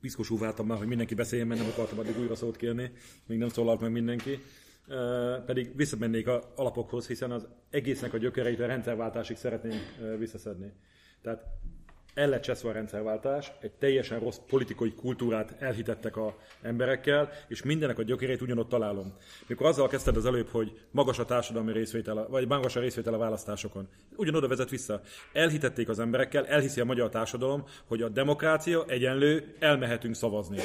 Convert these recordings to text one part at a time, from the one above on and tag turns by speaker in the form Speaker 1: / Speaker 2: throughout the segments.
Speaker 1: piszkosú váltam már, hogy mindenki beszéljen, mert nem akartam addig újra szót kérni, még nem szólalt meg mindenki. Pedig visszamennék a alapokhoz, hiszen az egésznek a gyökereit a rendszerváltásig szeretnénk uh, visszaszedni. Tehát el lett a rendszerváltás, egy teljesen rossz politikai kultúrát elhitettek a emberekkel, és mindenek a gyökerét ugyanott találom. Mikor azzal kezdted az előbb, hogy magas a társadalmi részvétel, vagy magas a részvétel a választásokon, ugyanoda vezet vissza. Elhitették az emberekkel, elhiszi a magyar társadalom, hogy a demokrácia egyenlő, elmehetünk szavazni.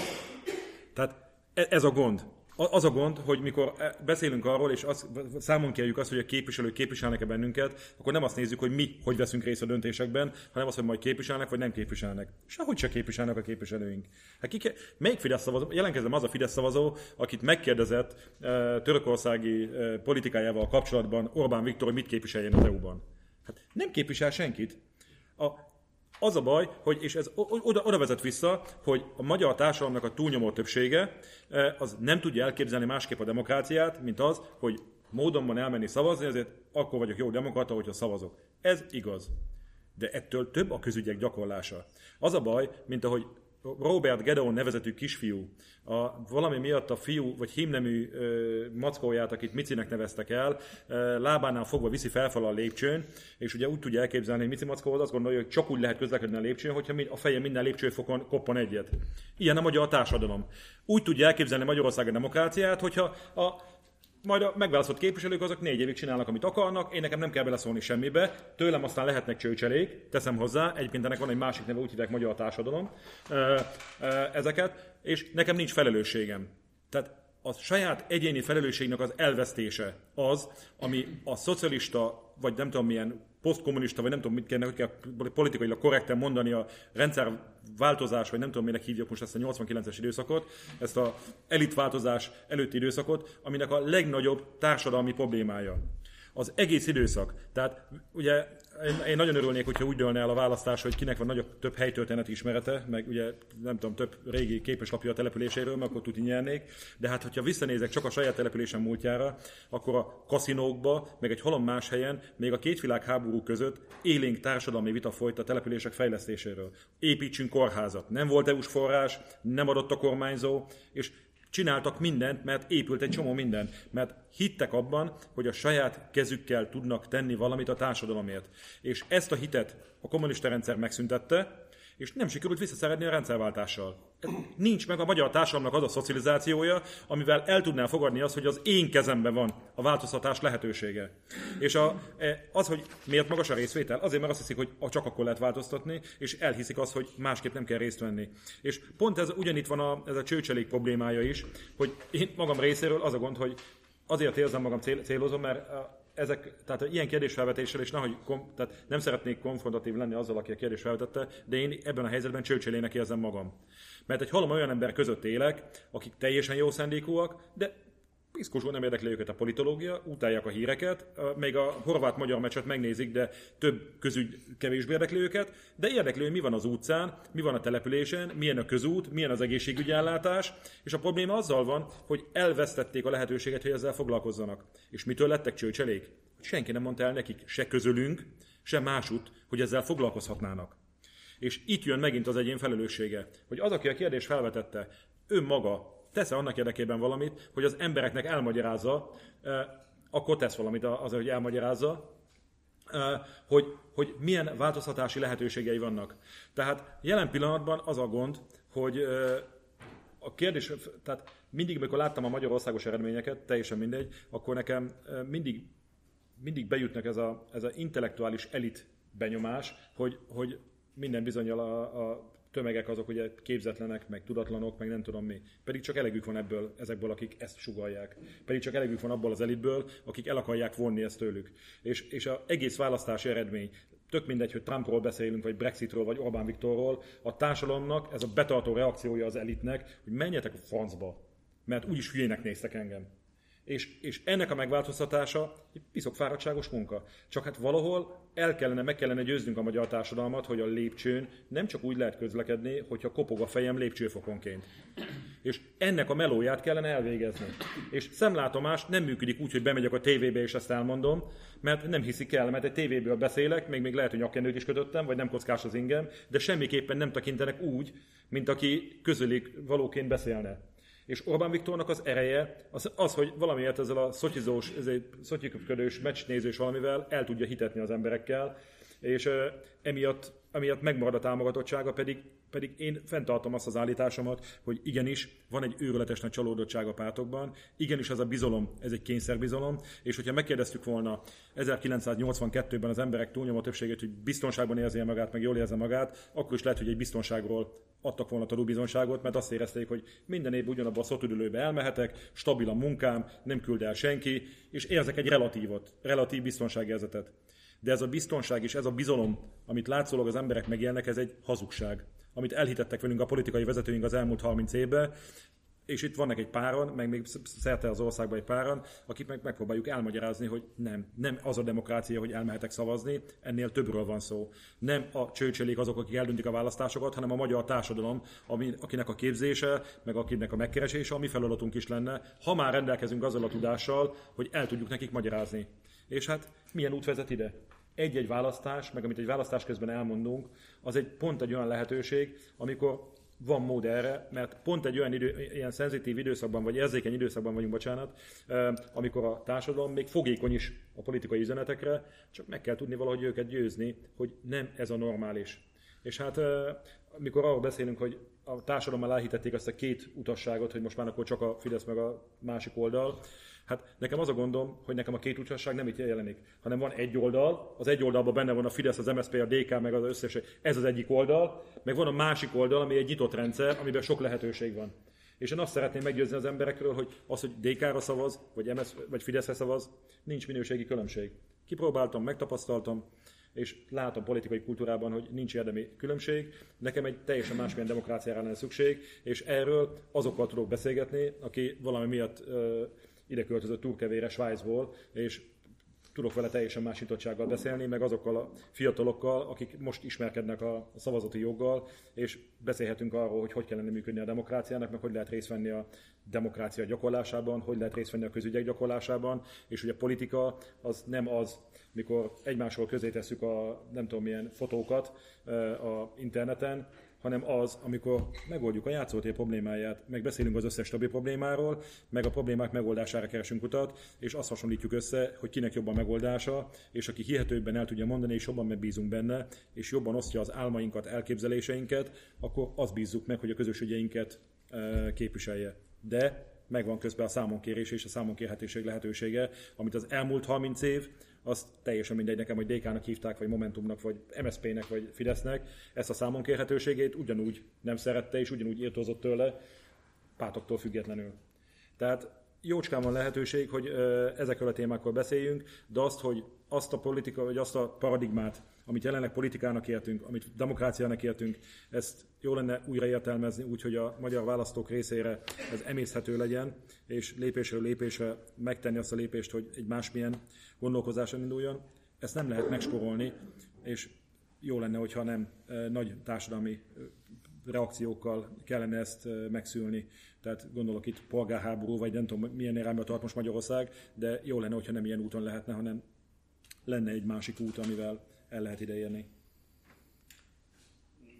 Speaker 1: Tehát e- ez a gond. Az a gond, hogy mikor e, beszélünk arról, és az, számon kérjük azt, hogy a képviselők képviselnek-e bennünket, akkor nem azt nézzük, hogy mi hogy veszünk részt a döntésekben, hanem azt, hogy majd képviselnek, vagy nem képviselnek. Sehogy se képviselnek a képviselőink. Hát ki, melyik Fidesz szavazó? Jelenkezem az a Fidesz szavazó, akit megkérdezett e, törökországi e, politikájával kapcsolatban Orbán Viktor, hogy mit képviseljen az EU-ban. Hát nem képvisel senkit. A az a baj, hogy, és ez oda, oda vezet vissza, hogy a magyar társadalomnak a túlnyomó többsége e, az nem tudja elképzelni másképp a demokráciát, mint az, hogy módon van elmenni szavazni, ezért akkor vagyok jó demokrata, hogyha szavazok. Ez igaz. De ettől több a közügyek gyakorlása. Az a baj, mint ahogy Robert Gedeon nevezetű kisfiú, a, valami miatt a fiú, vagy hímnemű ö, mackóját, akit Micinek neveztek el, ö, lábánál fogva viszi felfel a lépcsőn, és ugye úgy tudja elképzelni, hogy Mici mackóhoz azt gondolja, hogy csak úgy lehet közlekedni a lépcsőn, hogyha a feje minden lépcsőfokon koppan egyet. Ilyen a magyar társadalom. Úgy tudja elképzelni Magyarország a demokráciát, hogyha a majd a megválasztott képviselők azok négy évig csinálnak, amit akarnak, én nekem nem kell beleszólni semmibe, tőlem aztán lehetnek csőcselék, teszem hozzá, egyébként ennek van egy másik neve, úgy hívják magyar társadalom, ezeket, és nekem nincs felelősségem. Tehát a saját egyéni felelősségnek az elvesztése az, ami a szocialista, vagy nem tudom milyen posztkommunista, vagy nem tudom mit kellene, hogy kell politikailag korrekten mondani a rendszerváltozás, vagy nem tudom minek hívjuk most ezt a 89-es időszakot, ezt a elitváltozás előtti időszakot, aminek a legnagyobb társadalmi problémája. Az egész időszak. Tehát ugye én, én nagyon örülnék, hogyha úgy dőlne el a választás, hogy kinek van nagyobb, több helytörténeti ismerete, meg ugye nem tudom, több régi képeslapja a településéről, mert akkor tudni nyernék. De hát, hogyha visszanézek csak a saját településen múltjára, akkor a kaszinókba, meg egy halom más helyen, még a két világháború között élénk társadalmi vita folyt a települések fejlesztéséről. Építsünk kórházat. Nem volt EU-s forrás, nem adott a kormányzó, és csináltak mindent, mert épült egy csomó minden, mert hittek abban, hogy a saját kezükkel tudnak tenni valamit a társadalomért. És ezt a hitet a kommunista rendszer megszüntette, és nem sikerült visszaszeredni a rendszerváltással. Nincs meg a magyar társadalomnak az a szocializációja, amivel el tudná fogadni azt, hogy az én kezemben van a változtatás lehetősége. És a, e, az, hogy miért magas a részvétel, azért, mert azt hiszik, hogy csak akkor lehet változtatni, és elhiszik azt, hogy másképp nem kell részt venni. És pont ez ugyanitt van a, ez a csőcselék problémája is, hogy én magam részéről az a gond, hogy azért érzem magam cél, célozom, mert ezek, tehát ilyen kérdésfelvetéssel, és nehogy, tehát nem szeretnék konfrontatív lenni azzal, aki a kérdés felvetette, de én ebben a helyzetben csőcselének érzem magam. Mert egy halom olyan ember között élek, akik teljesen jó szándékúak, de piszkosul nem érdekli őket a politológia, utálják a híreket, még a horvát-magyar meccset megnézik, de több közügy kevésbé érdekli őket, de érdekli, hogy mi van az utcán, mi van a településen, milyen a közút, milyen az egészségügyi ellátás, és a probléma azzal van, hogy elvesztették a lehetőséget, hogy ezzel foglalkozzanak. És mitől lettek csőcselék? Senki nem mondta el nekik, se közülünk, se másút, hogy ezzel foglalkozhatnának. És itt jön megint az egyén felelőssége, hogy az, aki a kérdés felvetette, ő maga tesz annak érdekében valamit, hogy az embereknek elmagyarázza, akkor tesz valamit azért, hogy elmagyarázza, hogy, hogy milyen változtatási lehetőségei vannak. Tehát jelen pillanatban az a gond, hogy a kérdés, tehát mindig, amikor láttam a magyarországos eredményeket, teljesen mindegy, akkor nekem mindig, mindig bejutnak ez a, ez a intellektuális elit benyomás, hogy, hogy minden bizonyal a, a tömegek azok ugye képzetlenek, meg tudatlanok, meg nem tudom mi. Pedig csak elegük van ebből, ezekből, akik ezt sugalják. Pedig csak elegük van abból az elitből, akik el akarják vonni ezt tőlük. És, és az egész választási eredmény, tök mindegy, hogy Trumpról beszélünk, vagy Brexitről, vagy Orbán Viktorról, a társadalomnak ez a betartó reakciója az elitnek, hogy menjetek a francba, mert úgyis hülyének néztek engem. És, és ennek a megváltoztatása egy piszok fáradtságos munka. Csak hát valahol el kellene, meg kellene győznünk a magyar társadalmat, hogy a lépcsőn nem csak úgy lehet közlekedni, hogyha kopog a fejem lépcsőfokonként. És ennek a melóját kellene elvégezni. És szemlátomás nem működik úgy, hogy bemegyek a tévébe és ezt elmondom, mert nem hiszik el, mert egy tévéből beszélek, még, még lehet, hogy nyakkendőt is kötöttem, vagy nem kockás az ingem, de semmiképpen nem tekintenek úgy, mint aki közölik valóként beszélne. És Orbán Viktornak az ereje az, az hogy valamiért ezzel a egy szotyiköpködős, meccsnézős valamivel el tudja hitetni az emberekkel, és emiatt, emiatt megmarad a támogatottsága, pedig, pedig én fenntartom azt az állításomat, hogy igenis van egy őrületes nagy csalódottság a pártokban, igenis ez a bizalom, ez egy kényszerbizalom, és hogyha megkérdeztük volna 1982-ben az emberek túlnyomó többségét, hogy biztonságban érzi magát, meg jól érzi magát, akkor is lehet, hogy egy biztonságról adtak volna tanúbizonságot, mert azt érezték, hogy minden év ugyanabban a szotüdülőbe elmehetek, stabil a munkám, nem küld el senki, és érzek egy relatívot, relatív biztonságérzetet. De ez a biztonság és ez a bizalom, amit látszólag az emberek megélnek, ez egy hazugság, amit elhitettek velünk a politikai vezetőink az elmúlt 30 évben, és itt vannak egy páran, meg még szerte az országban egy páran, akik meg megpróbáljuk elmagyarázni, hogy nem, nem az a demokrácia, hogy elmehetek szavazni, ennél többről van szó. Nem a csőcselék azok, akik eldöntik a választásokat, hanem a magyar társadalom, ami, akinek a képzése, meg akinek a megkeresése, a mi feladatunk is lenne, ha már rendelkezünk azzal a tudással, hogy el tudjuk nekik magyarázni. És hát milyen út vezet ide? Egy-egy választás, meg amit egy választás közben elmondunk, az egy pont egy olyan lehetőség, amikor van mód erre, mert pont egy olyan idő, ilyen szenzitív időszakban, vagy érzékeny időszakban vagyunk, bocsánat, amikor a társadalom még fogékony is a politikai üzenetekre, csak meg kell tudni valahogy őket győzni, hogy nem ez a normális. És hát amikor arról beszélünk, hogy a társadalommal elhitették azt a két utasságot, hogy most már akkor csak a Fidesz meg a másik oldal, Hát nekem az a gondom, hogy nekem a két utasság nem itt jelenik, hanem van egy oldal, az egy oldalban benne van a Fidesz, az MSZP, a DK, meg az összes, ez az egyik oldal, meg van a másik oldal, ami egy nyitott rendszer, amiben sok lehetőség van. És én azt szeretném meggyőzni az emberekről, hogy az, hogy DK-ra szavaz, vagy, MS, vagy Fideszre szavaz, nincs minőségi különbség. Kipróbáltam, megtapasztaltam, és látom politikai kultúrában, hogy nincs érdemi különbség. Nekem egy teljesen másmilyen demokráciára lenne szükség, és erről azokkal tudok beszélgetni, aki valami miatt ide költözött túlkevére Svájcból, és tudok vele teljesen más nyitottsággal beszélni, meg azokkal a fiatalokkal, akik most ismerkednek a szavazati joggal, és beszélhetünk arról, hogy hogy kellene működni a demokráciának, meg hogy lehet részt venni a demokrácia gyakorlásában, hogy lehet részt venni a közügyek gyakorlásában, és hogy a politika az nem az, mikor egymásról közé tesszük a nem tudom milyen fotókat a interneten, hanem az, amikor megoldjuk a játszótér problémáját, meg beszélünk az összes többi problémáról, meg a problémák megoldására keresünk utat, és azt hasonlítjuk össze, hogy kinek jobban megoldása, és aki hihetőbben el tudja mondani, és jobban megbízunk benne, és jobban osztja az álmainkat, elképzeléseinket, akkor azt bízzuk meg, hogy a közös ügyeinket e, képviselje. De megvan közben a számonkérés és a számonkérhetőség lehetősége, amit az elmúlt 30 év azt teljesen mindegy nekem, hogy DK-nak hívták, vagy Momentumnak, vagy MSZP-nek, vagy Fidesznek, ezt a számon kérhetőségét ugyanúgy nem szerette, és ugyanúgy írtózott tőle, pártoktól függetlenül. Tehát jócskán van lehetőség, hogy ezekről a témákról beszéljünk, de azt, hogy azt a politika, vagy azt a paradigmát, amit jelenleg politikának értünk, amit demokráciának értünk, ezt jó lenne újra értelmezni, úgy, hogy a magyar választók részére ez emészhető legyen, és lépésről lépésre megtenni azt a lépést, hogy egy másmilyen gondolkozáson induljon. Ezt nem lehet megsporolni, és jó lenne, hogyha nem nagy társadalmi reakciókkal kellene ezt megszülni. Tehát gondolok itt polgárháború, vagy nem tudom milyen irányba tart most Magyarország, de jó lenne, hogyha nem ilyen úton lehetne, hanem lenne egy másik út, amivel el lehet ideérni.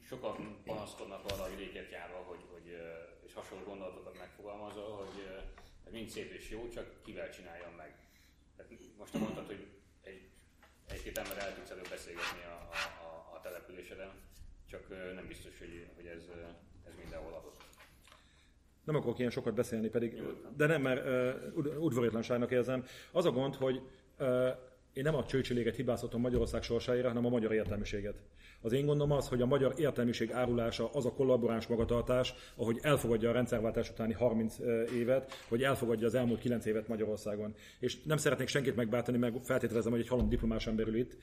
Speaker 2: Sokan panaszkodnak arra a vidéketjáról, hogy, hogy, és hasonló gondolatokat megfogalmazol, hogy ez mind szép és jó, csak kivel csináljam meg. Tehát most mondtad, hogy egy, egy-két ember el tudsz előbb beszélgetni a, a, a településeden, csak nem biztos, hogy, hogy ez, ez mindenhol adott.
Speaker 1: Nem akarok ilyen sokat beszélni, pedig, de nem, mert uh, udvariatlanságnak érzem. Az a gond, hogy uh, én nem a csőcsiléget hibázhatom Magyarország sorsáira, hanem a magyar értelmiséget. Az én gondom az, hogy a magyar értelmiség árulása az a kollaboráns magatartás, ahogy elfogadja a rendszerváltás utáni 30 évet, hogy elfogadja az elmúlt 9 évet Magyarországon. És nem szeretnék senkit megbátani, meg feltételezem, hogy egy halom diplomás ember itt,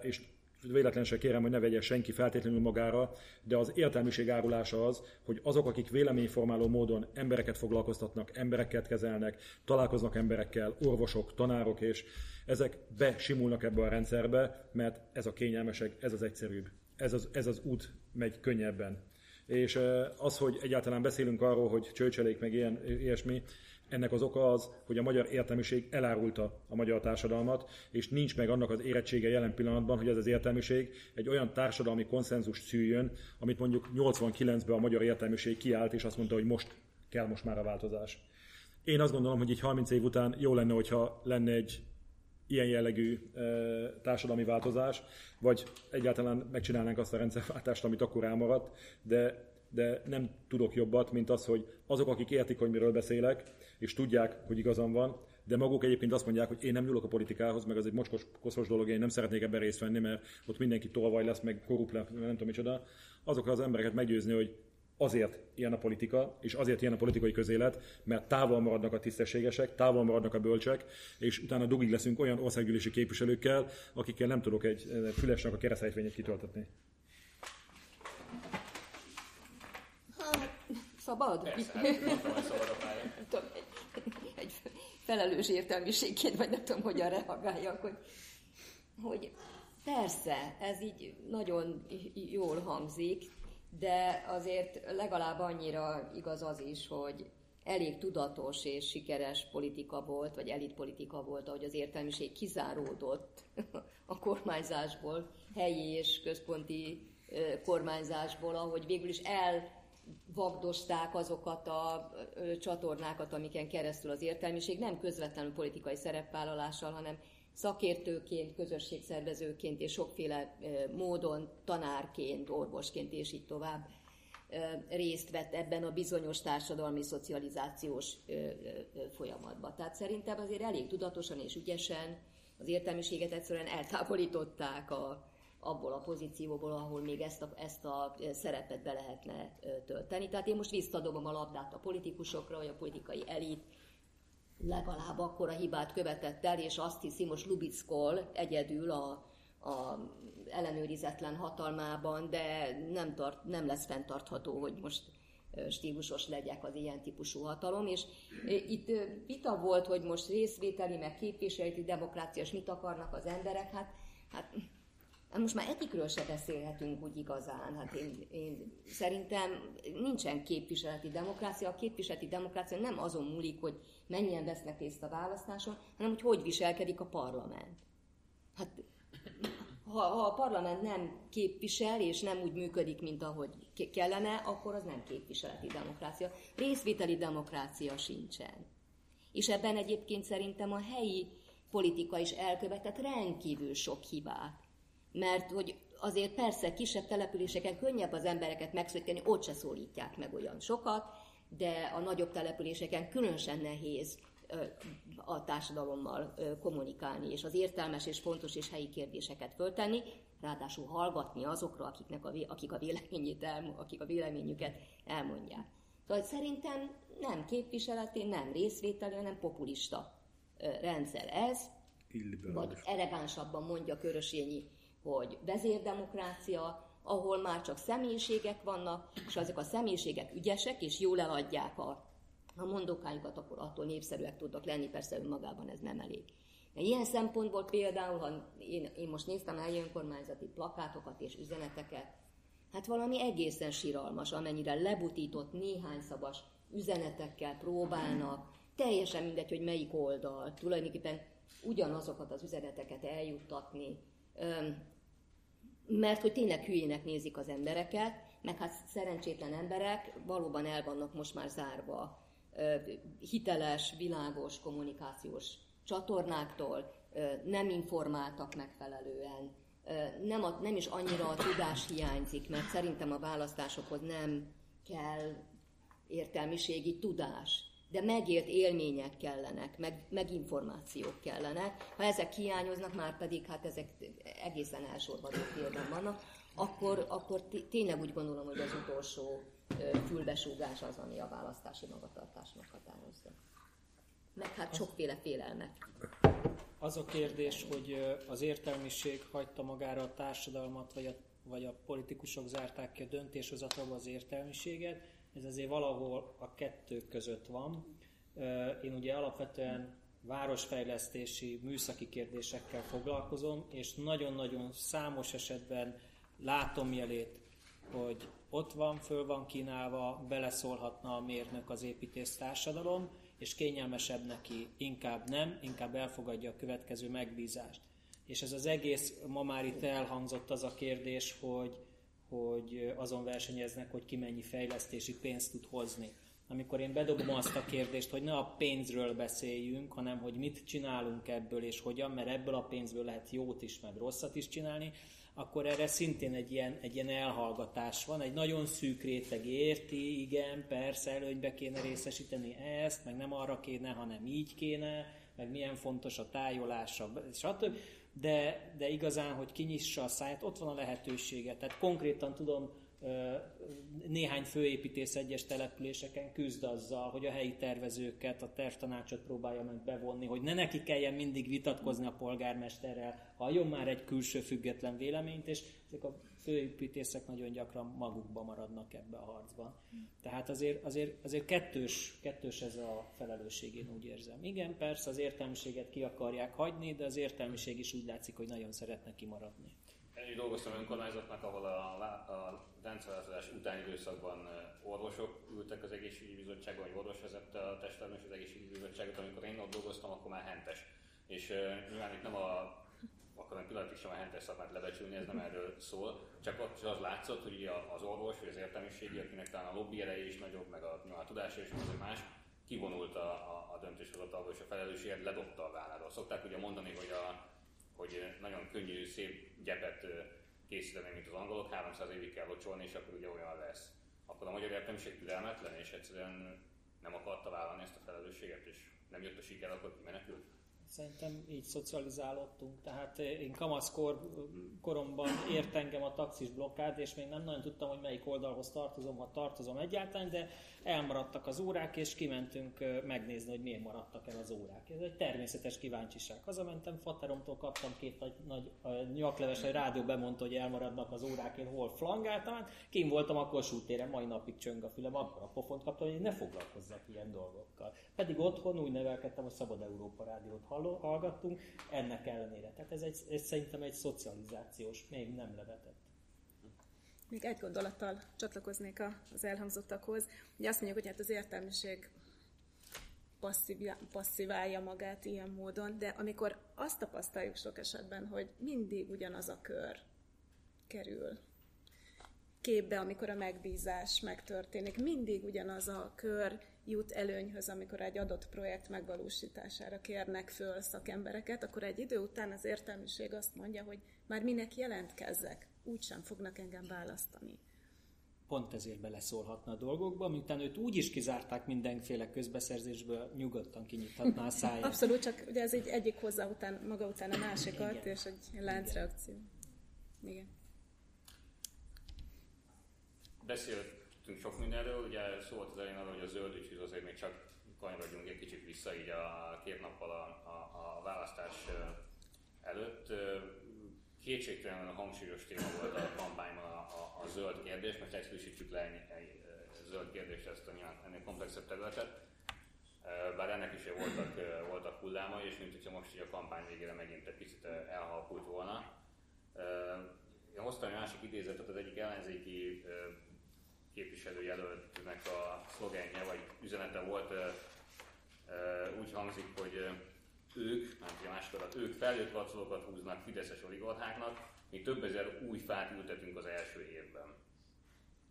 Speaker 1: és véletlenül se kérem, hogy ne vegye senki feltétlenül magára, de az értelmiség árulása az, hogy azok, akik véleményformáló módon embereket foglalkoztatnak, embereket kezelnek, találkoznak emberekkel, orvosok, tanárok, és ezek besimulnak ebbe a rendszerbe, mert ez a kényelmesek, ez az egyszerűbb. Ez az, ez az út megy könnyebben. És az, hogy egyáltalán beszélünk arról, hogy csőcselék meg ilyen, ilyesmi, ennek az oka az, hogy a magyar értelmiség elárulta a magyar társadalmat, és nincs meg annak az érettsége jelen pillanatban, hogy ez az értelmiség egy olyan társadalmi konszenzus szüljön, amit mondjuk 89-ben a magyar értelmiség kiállt, és azt mondta, hogy most kell most már a változás. Én azt gondolom, hogy egy 30 év után jó lenne, hogyha lenne egy ilyen jellegű e, társadalmi változás, vagy egyáltalán megcsinálnánk azt a rendszerváltást, amit akkor elmaradt, de de nem tudok jobbat, mint az, hogy azok, akik értik, hogy miről beszélek, és tudják, hogy igazam van, de maguk egyébként azt mondják, hogy én nem nyúlok a politikához, meg az egy mocskos, koszos dolog, én nem szeretnék ebben részt venni, mert ott mindenki tolvaj lesz, meg korrupt lesz, nem tudom micsoda. Azokra az embereket meggyőzni, hogy azért ilyen a politika, és azért ilyen a politikai közélet, mert távol maradnak a tisztességesek, távol maradnak a bölcsek, és utána dugig leszünk olyan országgyűlési képviselőkkel, akikkel nem tudok egy fülesnek a kereszthelytvényét kitöltetni.
Speaker 3: Szabad?
Speaker 2: Persze, hát, szabad a
Speaker 3: pálya. Felelős értelmiségként, vagy nem tudom, hogyan reagáljak, hogy, hogy persze, ez így nagyon jól hangzik, de azért legalább annyira igaz az is, hogy elég tudatos és sikeres politika volt, vagy elitpolitika volt, ahogy az értelmiség kizáródott a kormányzásból, helyi és központi kormányzásból, ahogy végül is el vagdosták azokat a csatornákat, amiken keresztül az értelmiség nem közvetlenül politikai szerepvállalással, hanem szakértőként, közösségszervezőként és sokféle módon, tanárként, orvosként és így tovább részt vett ebben a bizonyos társadalmi szocializációs folyamatban. Tehát szerintem azért elég tudatosan és ügyesen az értelmiséget egyszerűen eltávolították a, abból a pozícióból, ahol még ezt a, ezt a szerepet be lehetne tölteni. Tehát én most visszadobom a labdát a politikusokra, vagy a politikai elit legalább akkor a hibát követett el, és azt hiszi most Lubickol egyedül a, a ellenőrizetlen hatalmában, de nem, tart, nem lesz fenntartható, hogy most stílusos legyek az ilyen típusú hatalom, és itt vita volt, hogy most részvételi, meg képviseleti demokrácia, és mit akarnak az emberek, hát, hát most már etikről se beszélhetünk úgy igazán. Hát én, én szerintem nincsen képviseleti demokrácia. A képviseleti demokrácia nem azon múlik, hogy mennyien vesznek részt a választáson, hanem hogy hogy viselkedik a parlament. Hát ha, ha a parlament nem képvisel, és nem úgy működik, mint ahogy kellene, akkor az nem képviseleti demokrácia. Részvételi demokrácia sincsen. És ebben egyébként szerintem a helyi politika is elkövetett rendkívül sok hibát mert hogy azért persze kisebb településeken könnyebb az embereket megszólítani, ott se szólítják meg olyan sokat, de a nagyobb településeken különösen nehéz a társadalommal kommunikálni, és az értelmes és fontos és helyi kérdéseket föltenni, ráadásul hallgatni azokra, akiknek a, akik, a véleményét el, akik a véleményüket elmondják. Szóval szerintem nem képviseleti, nem részvételi, hanem populista rendszer ez, vagy elegánsabban mondja Körösényi hogy vezérdemokrácia, ahol már csak személyiségek vannak, és azok a személyiségek ügyesek, és jól eladják a, a mondókájukat, akkor attól népszerűek tudnak lenni, persze önmagában ez nem elég. De ilyen szempontból például, ha én, én most néztem helyi önkormányzati plakátokat és üzeneteket, hát valami egészen siralmas, amennyire lebutított néhány szabas üzenetekkel próbálnak, teljesen mindegy, hogy melyik oldal, tulajdonképpen ugyanazokat az üzeneteket eljuttatni, mert hogy tényleg hülyének nézik az embereket, meg hát szerencsétlen emberek valóban el vannak most már zárva hiteles, világos kommunikációs csatornáktól, nem informáltak megfelelően, nem, a, nem is annyira a tudás hiányzik, mert szerintem a választásokhoz nem kell értelmiségi tudás de megélt élmények kellenek, meg, meg információk kellenek. Ha ezek hiányoznak, már pedig hát ezek egészen elsorvadó példán vannak, akkor, akkor tényleg úgy gondolom, hogy az utolsó fülbesúgás az, ami a választási magatartásnak határozza. Meg hát sokféle félelmek.
Speaker 4: Az a kérdés, hogy az értelmiség hagyta magára a társadalmat, vagy a, vagy a politikusok zárták ki a döntéshozatalba az értelmiséget, ez azért valahol a kettő között van. Én ugye alapvetően városfejlesztési, műszaki kérdésekkel foglalkozom, és nagyon-nagyon számos esetben látom jelét, hogy ott van, föl van kínálva, beleszólhatna a mérnök az építész társadalom, és kényelmesebb neki, inkább nem, inkább elfogadja a következő megbízást. És ez az egész, ma már itt elhangzott az a kérdés, hogy, hogy azon versenyeznek, hogy ki mennyi fejlesztési pénzt tud hozni. Amikor én bedobom azt a kérdést, hogy ne a pénzről beszéljünk, hanem hogy mit csinálunk ebből és hogyan, mert ebből a pénzből lehet jót is, meg rosszat is csinálni, akkor erre szintén egy ilyen, egy ilyen elhallgatás van. Egy nagyon szűk réteg érti, igen, persze előnybe kéne részesíteni ezt, meg nem arra kéne, hanem így kéne, meg milyen fontos a tájolása, stb. De, de igazán, hogy kinyissa a száját, ott van a lehetősége. Tehát konkrétan tudom, néhány főépítész egyes településeken küzd azzal, hogy a helyi tervezőket, a tervtanácsot próbálja meg bevonni, hogy ne neki kelljen mindig vitatkozni a polgármesterrel, halljon már egy külső független véleményt, és ezek a főépítészek nagyon gyakran magukba maradnak ebbe a harcban. Tehát azért, azért, azért kettős, kettős ez a felelősség, én úgy érzem. Igen, persze az értelmiséget ki akarják hagyni, de az értelmiség is úgy látszik, hogy nagyon szeretne kimaradni.
Speaker 2: Én dolgoztam önkormányzatnak, ahol a, a rendszerváltozás utáni időszakban orvosok ültek az egészségügyi bizottságban, vagy orvos vezette a testvelem és az egészségügyi bizottságot, amikor én ott dolgoztam, akkor már hentes. És nyilván itt nem a akkor pillanatig sem a hentes szakmát lebecsülni, ez nem erről szól, csak ott az látszott, hogy az orvos, vagy az értelmiségi, akinek talán a lobby ereje is nagyobb, meg a, a tudása is az más, kivonult a, a, a döntéshozatalból, és a felelősséget ledobta a válláról. Szokták ugye mondani, hogy, a, hogy nagyon könnyű, szép gyepet készíteni, mint az angolok, 300 évig kell locsolni, és akkor ugye olyan lesz. Akkor a magyar értelmiség türelmetlen, és egyszerűen nem akarta vállalni ezt a felelősséget, és nem jött a siker, akkor menekült.
Speaker 4: Szerintem így szocializálódtunk. Tehát én kamaszkor koromban ért engem a taxis blokkád, és még nem nagyon tudtam, hogy melyik oldalhoz tartozom, ha tartozom egyáltalán, de elmaradtak az órák, és kimentünk megnézni, hogy miért maradtak el az órák. Ez egy természetes kíváncsiság. Hazamentem, fateromtól kaptam két nagy, nagy nyakleves, egy rádió bemondta, hogy elmaradnak az órák, én hol flangáltam, hát kim voltam a Kossuth mai napig csöng a fülem, akkor a pofont kaptam, hogy ne foglalkozzak ilyen dolgokkal. Pedig otthon úgy nevelkedtem, hogy Szabad Európa rádiót hallgattunk, ennek ellenére. Tehát ez, egy, ez szerintem egy szocializációs, még nem levetett.
Speaker 5: Még egy gondolattal csatlakoznék az elhangzottakhoz. Ugye azt mondjuk, hogy hát az értelmiség passziválja magát ilyen módon, de amikor azt tapasztaljuk sok esetben, hogy mindig ugyanaz a kör kerül képbe, amikor a megbízás megtörténik, mindig ugyanaz a kör jut előnyhöz, amikor egy adott projekt megvalósítására kérnek föl szakembereket, akkor egy idő után az értelmiség azt mondja, hogy már minek jelentkezzek, úgysem fognak engem választani.
Speaker 4: Pont ezért beleszólhatna a dolgokba, miután őt úgy is kizárták mindenféle közbeszerzésből, nyugodtan kinyithatná a száját.
Speaker 5: Abszolút, csak ugye ez egy egyik hozzá után, maga után a másikat, Igen. és egy láncreakció. Igen.
Speaker 2: Beszéltünk sok mindenről, ugye szó volt az elején arra, hogy a zöld ügyhöz azért még csak kanyarodjunk egy kicsit vissza így a két nappal a, a, a választás előtt kétségtelenül hangsúlyos téma volt a kampányban a, a, a zöld kérdés, most egyszerűsítsük le egy, egy zöld kérdést, ezt a nyilván ennél komplexebb területet. Bár ennek is voltak, voltak hullámai, és mint hogyha most így a kampány végére megint egy picit elhalkult volna. Én hoztam egy másik idézetet, az egyik ellenzéki képviselőjelöltnek a szlogenje, vagy üzenete volt, úgy hangzik, hogy ők, nem a másik adat, ők felnőtt vacolokat húznak fideszes oligarcháknak, mi több ezer új fát ültetünk az első évben.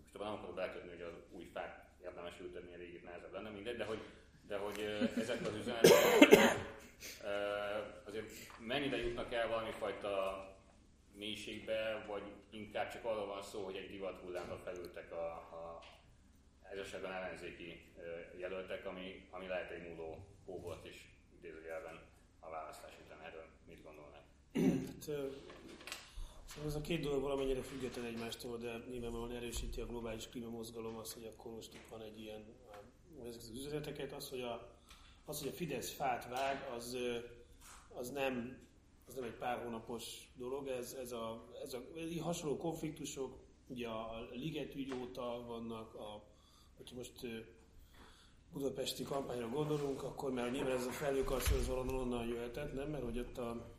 Speaker 2: Most abban nem akarok belekötni, hogy az új fát érdemes ültetni, a régit nehezebb lenne, mindegy, de hogy, de hogy ezek az üzenetek azért mennyire jutnak el valami fajta mélységbe, vagy inkább csak arról van szó, hogy egy divat hullámra felültek a, a ez esetben ellenzéki jelöltek, ami, ami lehet egy múló hó volt is idézőjelben a választás után. Erről mit gondolnak? Hát,
Speaker 6: szóval ez a két dolog valamennyire független egymástól, de nyilvánvalóan erősíti a globális klímamozgalom az, hogy akkor most itt van egy ilyen, ezek az üzeneteket, az, hogy a, az, hogy a Fidesz fát vág, az az nem, az nem egy pár hónapos dolog, ez, ez, a, ez, a, ez a hasonló konfliktusok, ugye a ligetügy óta vannak, a, hogyha most budapesti kampányra gondolunk, akkor már nyilván ez a felhőkarszor az valahol onnan jöhetett, nem? Mert hogy ott a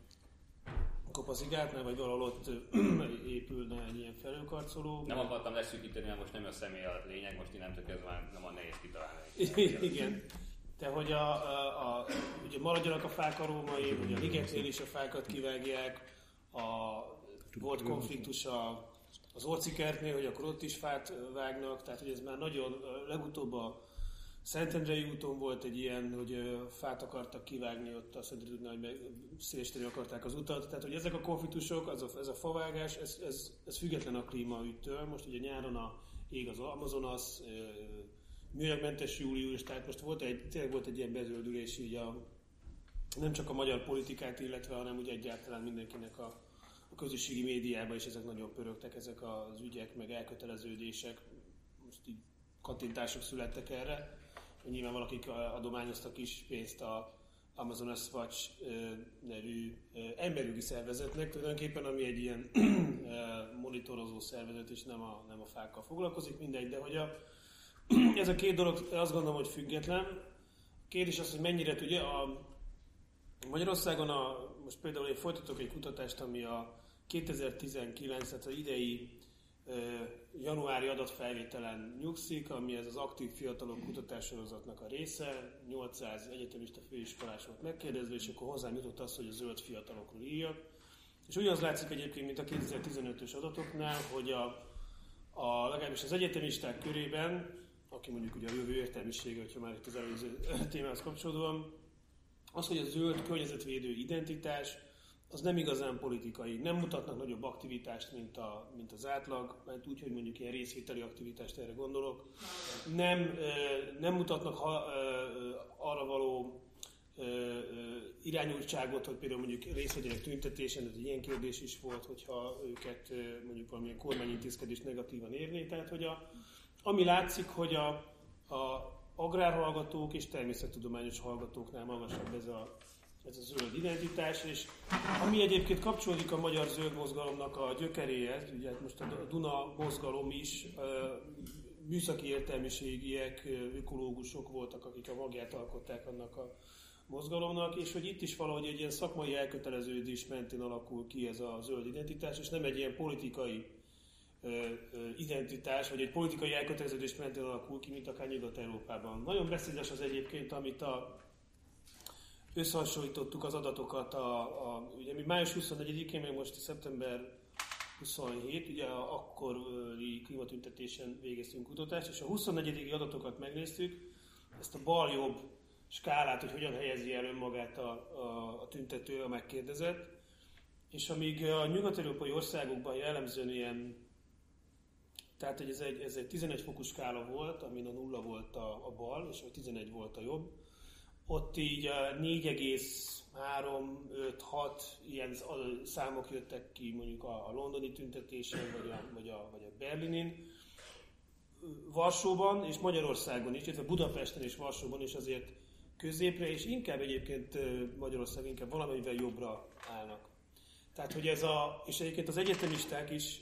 Speaker 6: kopaszigátnál, vagy valahol ott épülne egy ilyen felhőkarcoló.
Speaker 2: Nem akartam leszűkíteni, mert most nem a személy a lényeg, most innentől kezdve nem a nehéz kitalálni.
Speaker 6: Igen. De hogy a, a, a, ugye maradjanak a fák a római, hogy a ligetnél is a fákat kivágják, a, volt konfliktus a, az orcikertnél, hogy akkor ott is fát vágnak, tehát hogy ez már nagyon, legutóbb a Szentendrei úton volt egy ilyen, hogy fát akartak kivágni ott a Szentendrei hogy szélesíteni akarták az utat. Tehát, hogy ezek a konfliktusok, az a, ez a favágás, ez, ez, ez független a klímaügytől. Most ugye nyáron a ég az Amazonas, műanyagmentes július, tehát most volt egy, tényleg volt egy ilyen bezöldülés így a, nem csak a magyar politikát illetve, hanem úgy egyáltalán mindenkinek a, a közösségi médiában is ezek nagyon pörögtek, ezek az ügyek, meg elköteleződések. Most így kattintások születtek erre nyilván valakik adományoztak is pénzt a Amazonas Watch nevű emberjogi szervezetnek, tulajdonképpen ami egy ilyen monitorozó szervezet, és nem a, nem a fákkal foglalkozik, mindegy, de hogy a, ez a két dolog azt gondolom, hogy független. Kérdés az, hogy mennyire tudja a Magyarországon a, most például én folytatok egy kutatást, ami a 2019, tehát az idei januári adatfelvételen nyugszik, ami ez az aktív fiatalok kutatássorozatnak a része. 800 egyetemista főiskolás volt megkérdezve, és akkor hozzám jutott az, hogy a zöld fiatalokról írjak. És ugyanaz látszik egyébként, mint a 2015-ös adatoknál, hogy a, a, legalábbis az egyetemisták körében, aki mondjuk ugye a jövő értelmisége, hogyha már itt az előző témához kapcsolódóan, az, hogy a zöld környezetvédő identitás, az nem igazán politikai. Nem mutatnak nagyobb aktivitást, mint, a, mint az átlag, mert úgy, hogy mondjuk ilyen részvételi aktivitást erre gondolok. Nem, nem mutatnak ha, arra való irányultságot, hogy például mondjuk részt vegyenek tüntetésen, ez egy ilyen kérdés is volt, hogyha őket mondjuk valamilyen kormányintézkedés negatívan érné. Tehát, hogy a, ami látszik, hogy a, a agrárhallgatók és természettudományos hallgatóknál magasabb ez a, ez a zöld identitás, és ami egyébként kapcsolódik a magyar zöld mozgalomnak a gyökeréhez, ugye hát most a Duna mozgalom is, műszaki értelmiségiek, ökológusok voltak, akik a magját alkották annak a mozgalomnak, és hogy itt is valahogy egy ilyen szakmai elköteleződés mentén alakul ki ez a zöld identitás, és nem egy ilyen politikai identitás, vagy egy politikai elköteleződés mentén alakul ki, mint akár Nyugat-Európában. Nagyon beszédes az egyébként, amit a összehasonlítottuk az adatokat, a, a, ugye mi május 24-én, meg most szeptember 27, ugye akkori klímatüntetésen végeztünk kutatást, és a 24. adatokat megnéztük, ezt a bal-jobb skálát, hogy hogyan helyezi el önmagát a, a, a tüntető, a megkérdezett, és amíg a nyugat-európai országokban jellemzően ilyen, tehát hogy ez egy, ez egy 11 fokos skála volt, amin a nulla volt a, a bal, és a 11 volt a jobb, ott így 4,3-5-6 ilyen számok jöttek ki mondjuk a, a londoni tüntetésen, vagy a, vagy a, vagy a Berlinin. Varsóban és Magyarországon is, illetve Budapesten és Varsóban is azért középre, és inkább egyébként Magyarország inkább valamivel jobbra állnak. Tehát, hogy ez a, és egyébként az egyetemisták is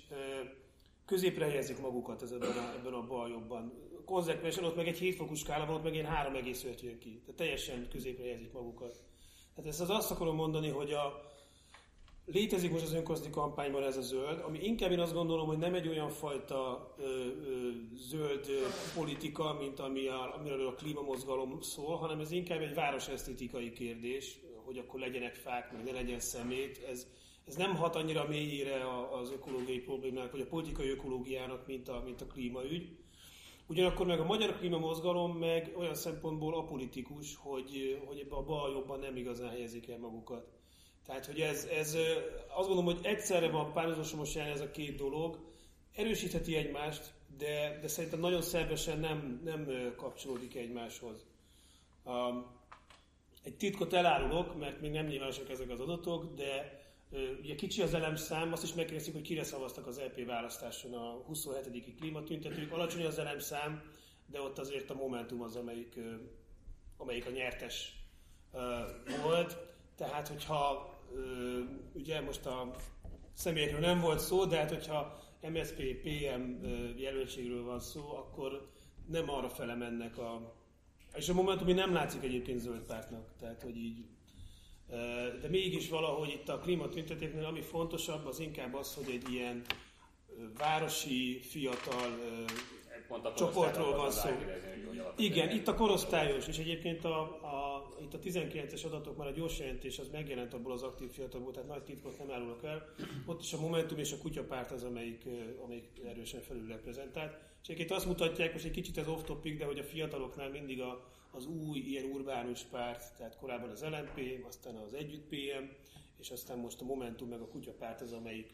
Speaker 6: középre helyezik magukat ebben a, ebben a bal jobban konzekvensen, ott meg egy 7 fokos skála van, ott meg én 3,5 jön ki. Tehát teljesen középre helyezik magukat. Tehát ezt az azt akarom mondani, hogy a, létezik most az önkormányzati kampányban ez a zöld, ami inkább én azt gondolom, hogy nem egy olyan fajta ö, ö, zöld ö, politika, mint ami a, amiről a klímamozgalom szól, hanem ez inkább egy városesztétikai kérdés, hogy akkor legyenek fák, meg ne legyen szemét. Ez, ez nem hat annyira mélyére az ökológiai problémának, vagy a politikai ökológiának, mint a, mint a klímaügy. Ugyanakkor meg a magyar klímamozgalom meg olyan szempontból apolitikus, hogy, hogy ebbe a bal jobban nem igazán helyezik el magukat. Tehát, hogy ez, ez azt gondolom, hogy egyszerre van párhuzamosan ez a két dolog, erősítheti egymást, de, de szerintem nagyon szervesen nem, nem kapcsolódik egymáshoz. Um, egy titkot elárulok, mert még nem nyilvánosak ezek az adatok, de Ugye kicsi az elemszám, azt is megkérdezik, hogy kire szavaztak az EP választáson a 27. klímatüntetők. Alacsony az elemszám, de ott azért a Momentum az, amelyik, amelyik a nyertes volt. Tehát, hogyha ugye most a személyekről nem volt szó, de hát hogyha MSP, PM jelöltségről van szó, akkor nem arra fele mennek a... És a Momentum nem látszik egyébként zöld pártnak, tehát hogy így... De mégis valahogy itt a klímatüntetésnél, ami fontosabb, az inkább az, hogy egy ilyen városi, fiatal Pont a csoportról van szó. Igen, itt a korosztályos, és egyébként a, a, itt a 19-es adatok, már a gyors jelentés az megjelent abból az aktív fiatalból, tehát nagy titkot nem árulok el. Ott is a Momentum és a Kutyapárt az, amelyik, amelyik erősen felül reprezentált. És egyébként azt mutatják, most egy kicsit ez off-topic, de hogy a fiataloknál mindig a, az új, ilyen urbánus párt, tehát korábban az LNP, aztán az Együtt PM, és aztán most a Momentum meg a Kutyapárt az, amelyik,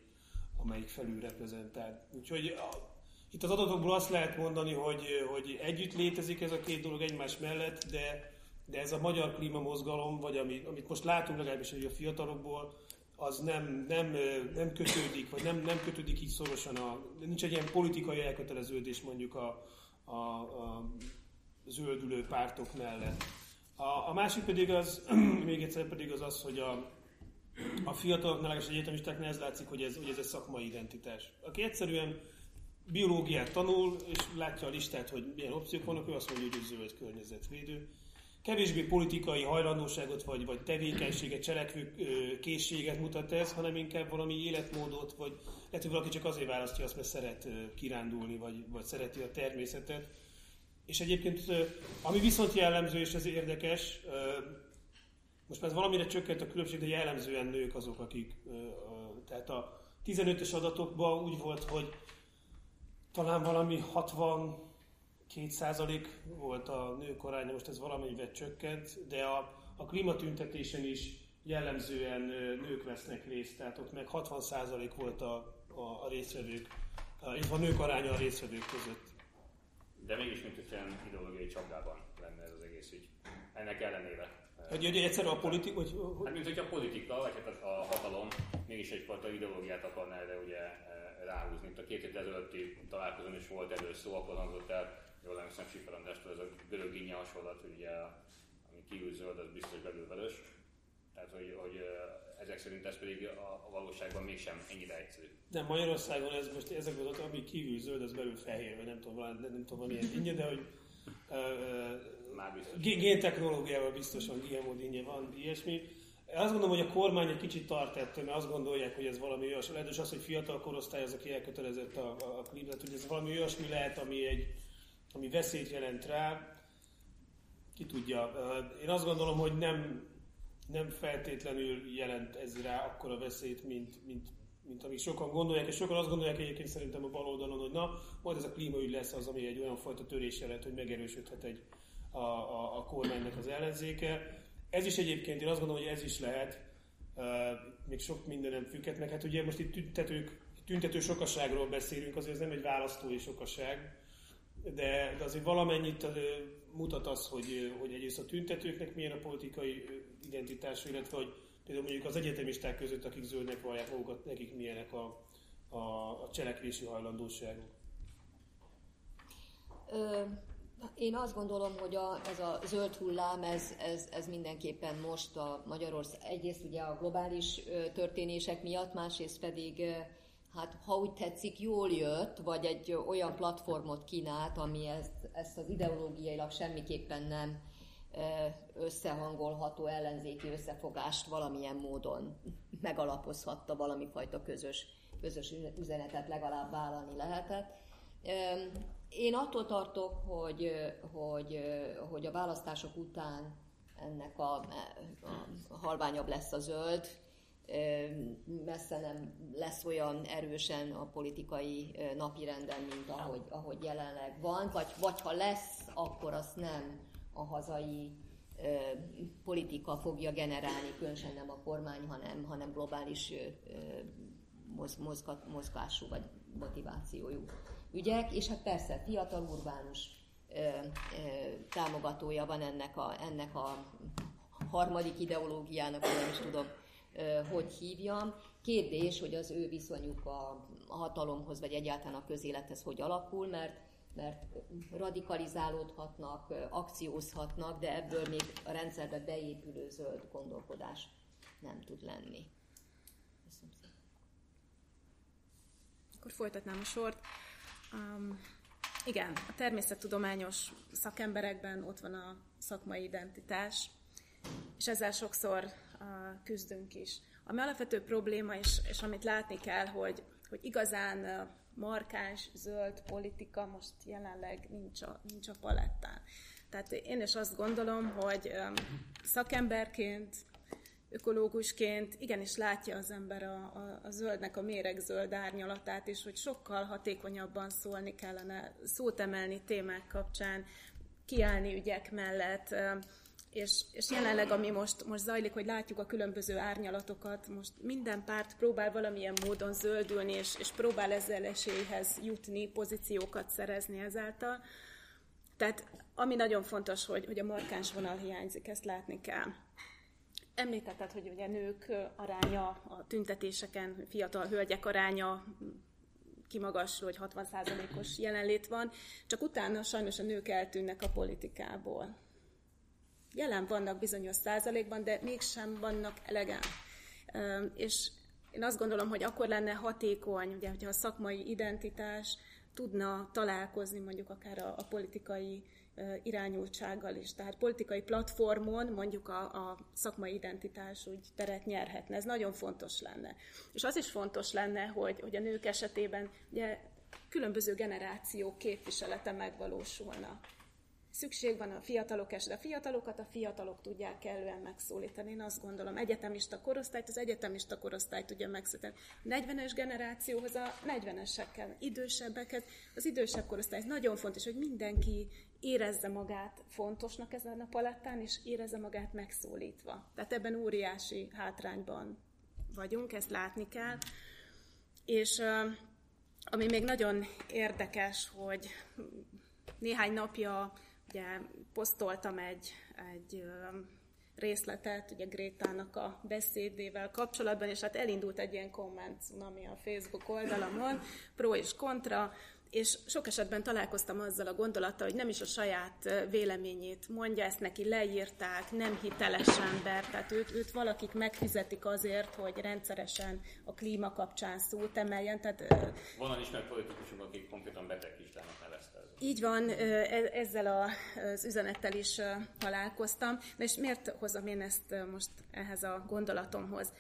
Speaker 6: amelyik felül reprezentált. Úgyhogy a, itt az adatokból azt lehet mondani, hogy, hogy együtt létezik ez a két dolog egymás mellett, de, de ez a magyar klímamozgalom, vagy amit, amit most látunk legalábbis a fiatalokból, az nem, nem, nem kötődik, vagy nem, nem kötődik így szorosan, a, nincs egy ilyen politikai elköteleződés mondjuk a, a, a zöldülő pártok mellett. A, a másik pedig az, még egyszer pedig az az, hogy a, a fiataloknál, és egyetemistáknál ez látszik, hogy ez, hogy ez egy szakmai identitás. Aki egyszerűen biológiát tanul, és látja a listát, hogy milyen opciók vannak, ő azt mondja, hogy zöld környezetvédő. Kevésbé politikai hajlandóságot, vagy, vagy tevékenységet, cselekvő készséget mutat ez, hanem inkább valami életmódot, vagy lehet, hogy valaki csak azért választja azt, mert szeret kirándulni, vagy, vagy szereti a természetet. És egyébként, ami viszont jellemző, és ez érdekes, most már valamire csökkent a különbség, de jellemzően nők azok, akik, tehát a 15-ös adatokban úgy volt, hogy talán valami 62 százalék volt a nők aránya, most ez valamennyivel csökkent, de a, a klímatüntetésen is jellemzően nők vesznek részt, tehát ott meg 60 százalék volt a, a, a részvevők, illetve a nők aránya a részvevők között.
Speaker 2: De mégis, mint hogy ilyen ideológiai csapdában lenne ez az egész ügy. Ennek ellenére.
Speaker 6: Hogy, hogy egyszerűen a politika... Hogy,
Speaker 2: hogy... Hát, mint hogy a politika, vagy hát a hatalom mégis egyfajta ideológiát akarna erre ugye ráhúzni. Itt a két hét ezelőtti találkozón is volt erről szó, akkor hangzott el, jól emlékszem Sifer Andrástól, ez a görög ginnye hasonlat, hogy ugye, ami kívül zöld, az biztos belül vörös. Tehát, hogy, hogy ezek szerint ez pedig a, a valóságban mégsem ennyire egyszerű.
Speaker 6: Nem, Magyarországon ez most ezek az, ami kívül zöld, az belül fehér, vagy nem tudom, nem, nem tudom, milyen dinnye, de hogy uh, Már biztos. Géntechnológiával biztosan GMO dinnye van, ilyesmi. Azt gondolom, hogy a kormány egy kicsit tart ettől, mert azt gondolják, hogy ez valami olyasmi, lehet, az, hogy fiatal korosztály az, aki elkötelezett a, a, a klímát, hogy ez valami olyasmi lehet, ami, egy, ami veszélyt jelent rá. Ki tudja. Én azt gondolom, hogy nem, nem feltétlenül jelent ez rá akkora veszélyt, mint, mint, mint amik sokan gondolják, és sokan azt gondolják egyébként szerintem a bal oldalon, hogy na, majd ez a klímaügy lesz az, ami egy olyan fajta törés jelent, hogy megerősödhet egy, a, a, a kormánynak az ellenzéke. Ez is egyébként, én azt gondolom, hogy ez is lehet, uh, még sok mindenem függhet meg. Hát ugye most itt tüntetők, tüntető sokaságról beszélünk, azért ez nem egy választói sokaság, de, de azért valamennyit mutat az, hogy, hogy egyrészt a tüntetőknek milyen a politikai identitása, illetve hogy például mondjuk az egyetemisták között, akik zöldnek vallják magukat, nekik milyenek a, a, a cselekvési hajlandóságuk.
Speaker 3: Én azt gondolom, hogy a, ez a zöld hullám, ez, ez, ez mindenképpen most a Magyarország, egyrészt ugye a globális történések miatt, másrészt pedig, hát ha úgy tetszik, jól jött, vagy egy olyan platformot kínált, ami ezt, ezt az ideológiailag semmiképpen nem összehangolható ellenzéki összefogást valamilyen módon megalapozhatta, valami fajta közös, közös üzenetet legalább vállalni lehetett. Én attól tartok, hogy, hogy, hogy a választások után ennek a, a halványabb lesz a zöld, messze nem lesz olyan erősen a politikai napirenden, mint ahogy, ahogy jelenleg van, vagy, vagy ha lesz, akkor azt nem a hazai politika fogja generálni, különösen nem a kormány, hanem, hanem globális mozgású vagy motivációjú ügyek, és hát persze fiatal urbánus ö, ö, támogatója van ennek a, ennek a harmadik ideológiának, nem is tudom, ö, hogy hívjam. Kérdés, hogy az ő viszonyuk a hatalomhoz, vagy egyáltalán a közélethez hogy alakul, mert mert radikalizálódhatnak, akciózhatnak, de ebből még a rendszerbe beépülő zöld gondolkodás nem tud lenni. Köszönöm szépen.
Speaker 5: Akkor folytatnám a sort. Um, igen, a természettudományos szakemberekben ott van a szakmai identitás, és ezzel sokszor uh, küzdünk is. Ami alapvető probléma, és, és amit látni kell, hogy, hogy igazán uh, markáns, zöld politika most jelenleg nincs a, nincs a palettán. Tehát én is azt gondolom, hogy szakemberként, ökológusként igenis látja az ember a, a, a zöldnek a méregzöld árnyalatát, és hogy sokkal hatékonyabban szólni kellene, szót emelni témák kapcsán, kiállni ügyek mellett, és, és jelenleg, ami most, most zajlik, hogy látjuk a különböző árnyalatokat, most minden párt próbál valamilyen módon zöldülni, és, és próbál ezzel esélyhez jutni, pozíciókat szerezni ezáltal. Tehát ami nagyon fontos, hogy, hogy a markáns vonal hiányzik, ezt látni kell. Említetted, hogy ugye nők aránya a tüntetéseken, fiatal hölgyek aránya kimagasló, hogy 60%-os jelenlét van, csak utána sajnos a nők eltűnnek a politikából. Jelen vannak bizonyos százalékban, de mégsem vannak elegen. És én azt gondolom, hogy akkor lenne hatékony, ugye, hogyha a szakmai identitás tudna találkozni mondjuk akár a, a politikai irányultsággal is. Tehát politikai platformon mondjuk a, a szakmai identitás úgy teret nyerhetne. Ez nagyon fontos lenne. És az is fontos lenne, hogy, hogy a nők esetében ugye, különböző generációk képviselete megvalósulna. Szükség van a fiatalok esetben. A fiatalokat a fiatalok tudják kellően megszólítani. Én azt gondolom, egyetemista korosztályt, az egyetemista korosztály tudja megszólítani. A 40-es generációhoz a 40-esekkel, idősebbeket, az idősebb korosztály. Ez nagyon fontos, hogy mindenki érezze magát fontosnak ezen a palettán, és érezze magát megszólítva. Tehát ebben óriási hátrányban vagyunk, ezt látni kell. És ami még nagyon érdekes, hogy néhány napja ugye posztoltam egy, egy részletet, ugye Grétának a beszédével kapcsolatban, és hát elindult egy ilyen komment ami a Facebook oldalamon, pro és kontra, és sok esetben találkoztam azzal a gondolattal, hogy nem is a saját véleményét mondja, ezt neki leírták, nem hiteles ember, tehát őt, őt valakik megfizetik azért, hogy rendszeresen a klíma kapcsán szót emeljen. Tehát,
Speaker 2: Van ismert politikusok, akik konkrétan beteg nevezte.
Speaker 5: Így van, e, ezzel az üzenettel is találkoztam. De és miért hozom én ezt most ehhez a gondolatomhoz?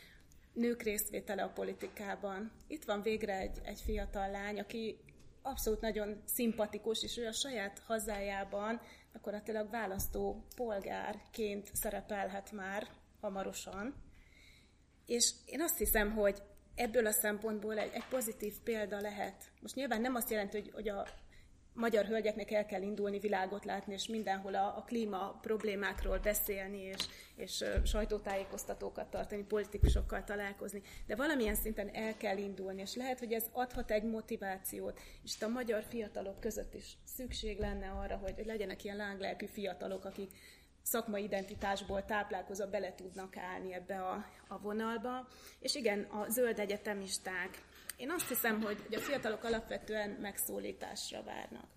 Speaker 5: Nők részvétele a politikában. Itt van végre egy, egy fiatal lány, aki abszolút nagyon szimpatikus, és ő a saját hazájában gyakorlatilag választó polgárként szerepelhet már hamarosan. És én azt hiszem, hogy ebből a szempontból egy, egy pozitív példa lehet. Most nyilván nem azt jelenti, hogy, hogy a magyar hölgyeknek el kell indulni, világot látni, és mindenhol a, a klíma problémákról beszélni, és, és sajtótájékoztatókat tartani, politikusokkal találkozni. De valamilyen szinten el kell indulni, és lehet, hogy ez adhat egy motivációt, és a magyar fiatalok között is szükség lenne arra, hogy, legyenek ilyen lánglelkű fiatalok, akik szakmai identitásból táplálkozva bele tudnak állni ebbe a, a vonalba. És igen, a zöld egyetemisták, én azt hiszem, hogy, hogy a fiatalok alapvetően megszólításra várnak.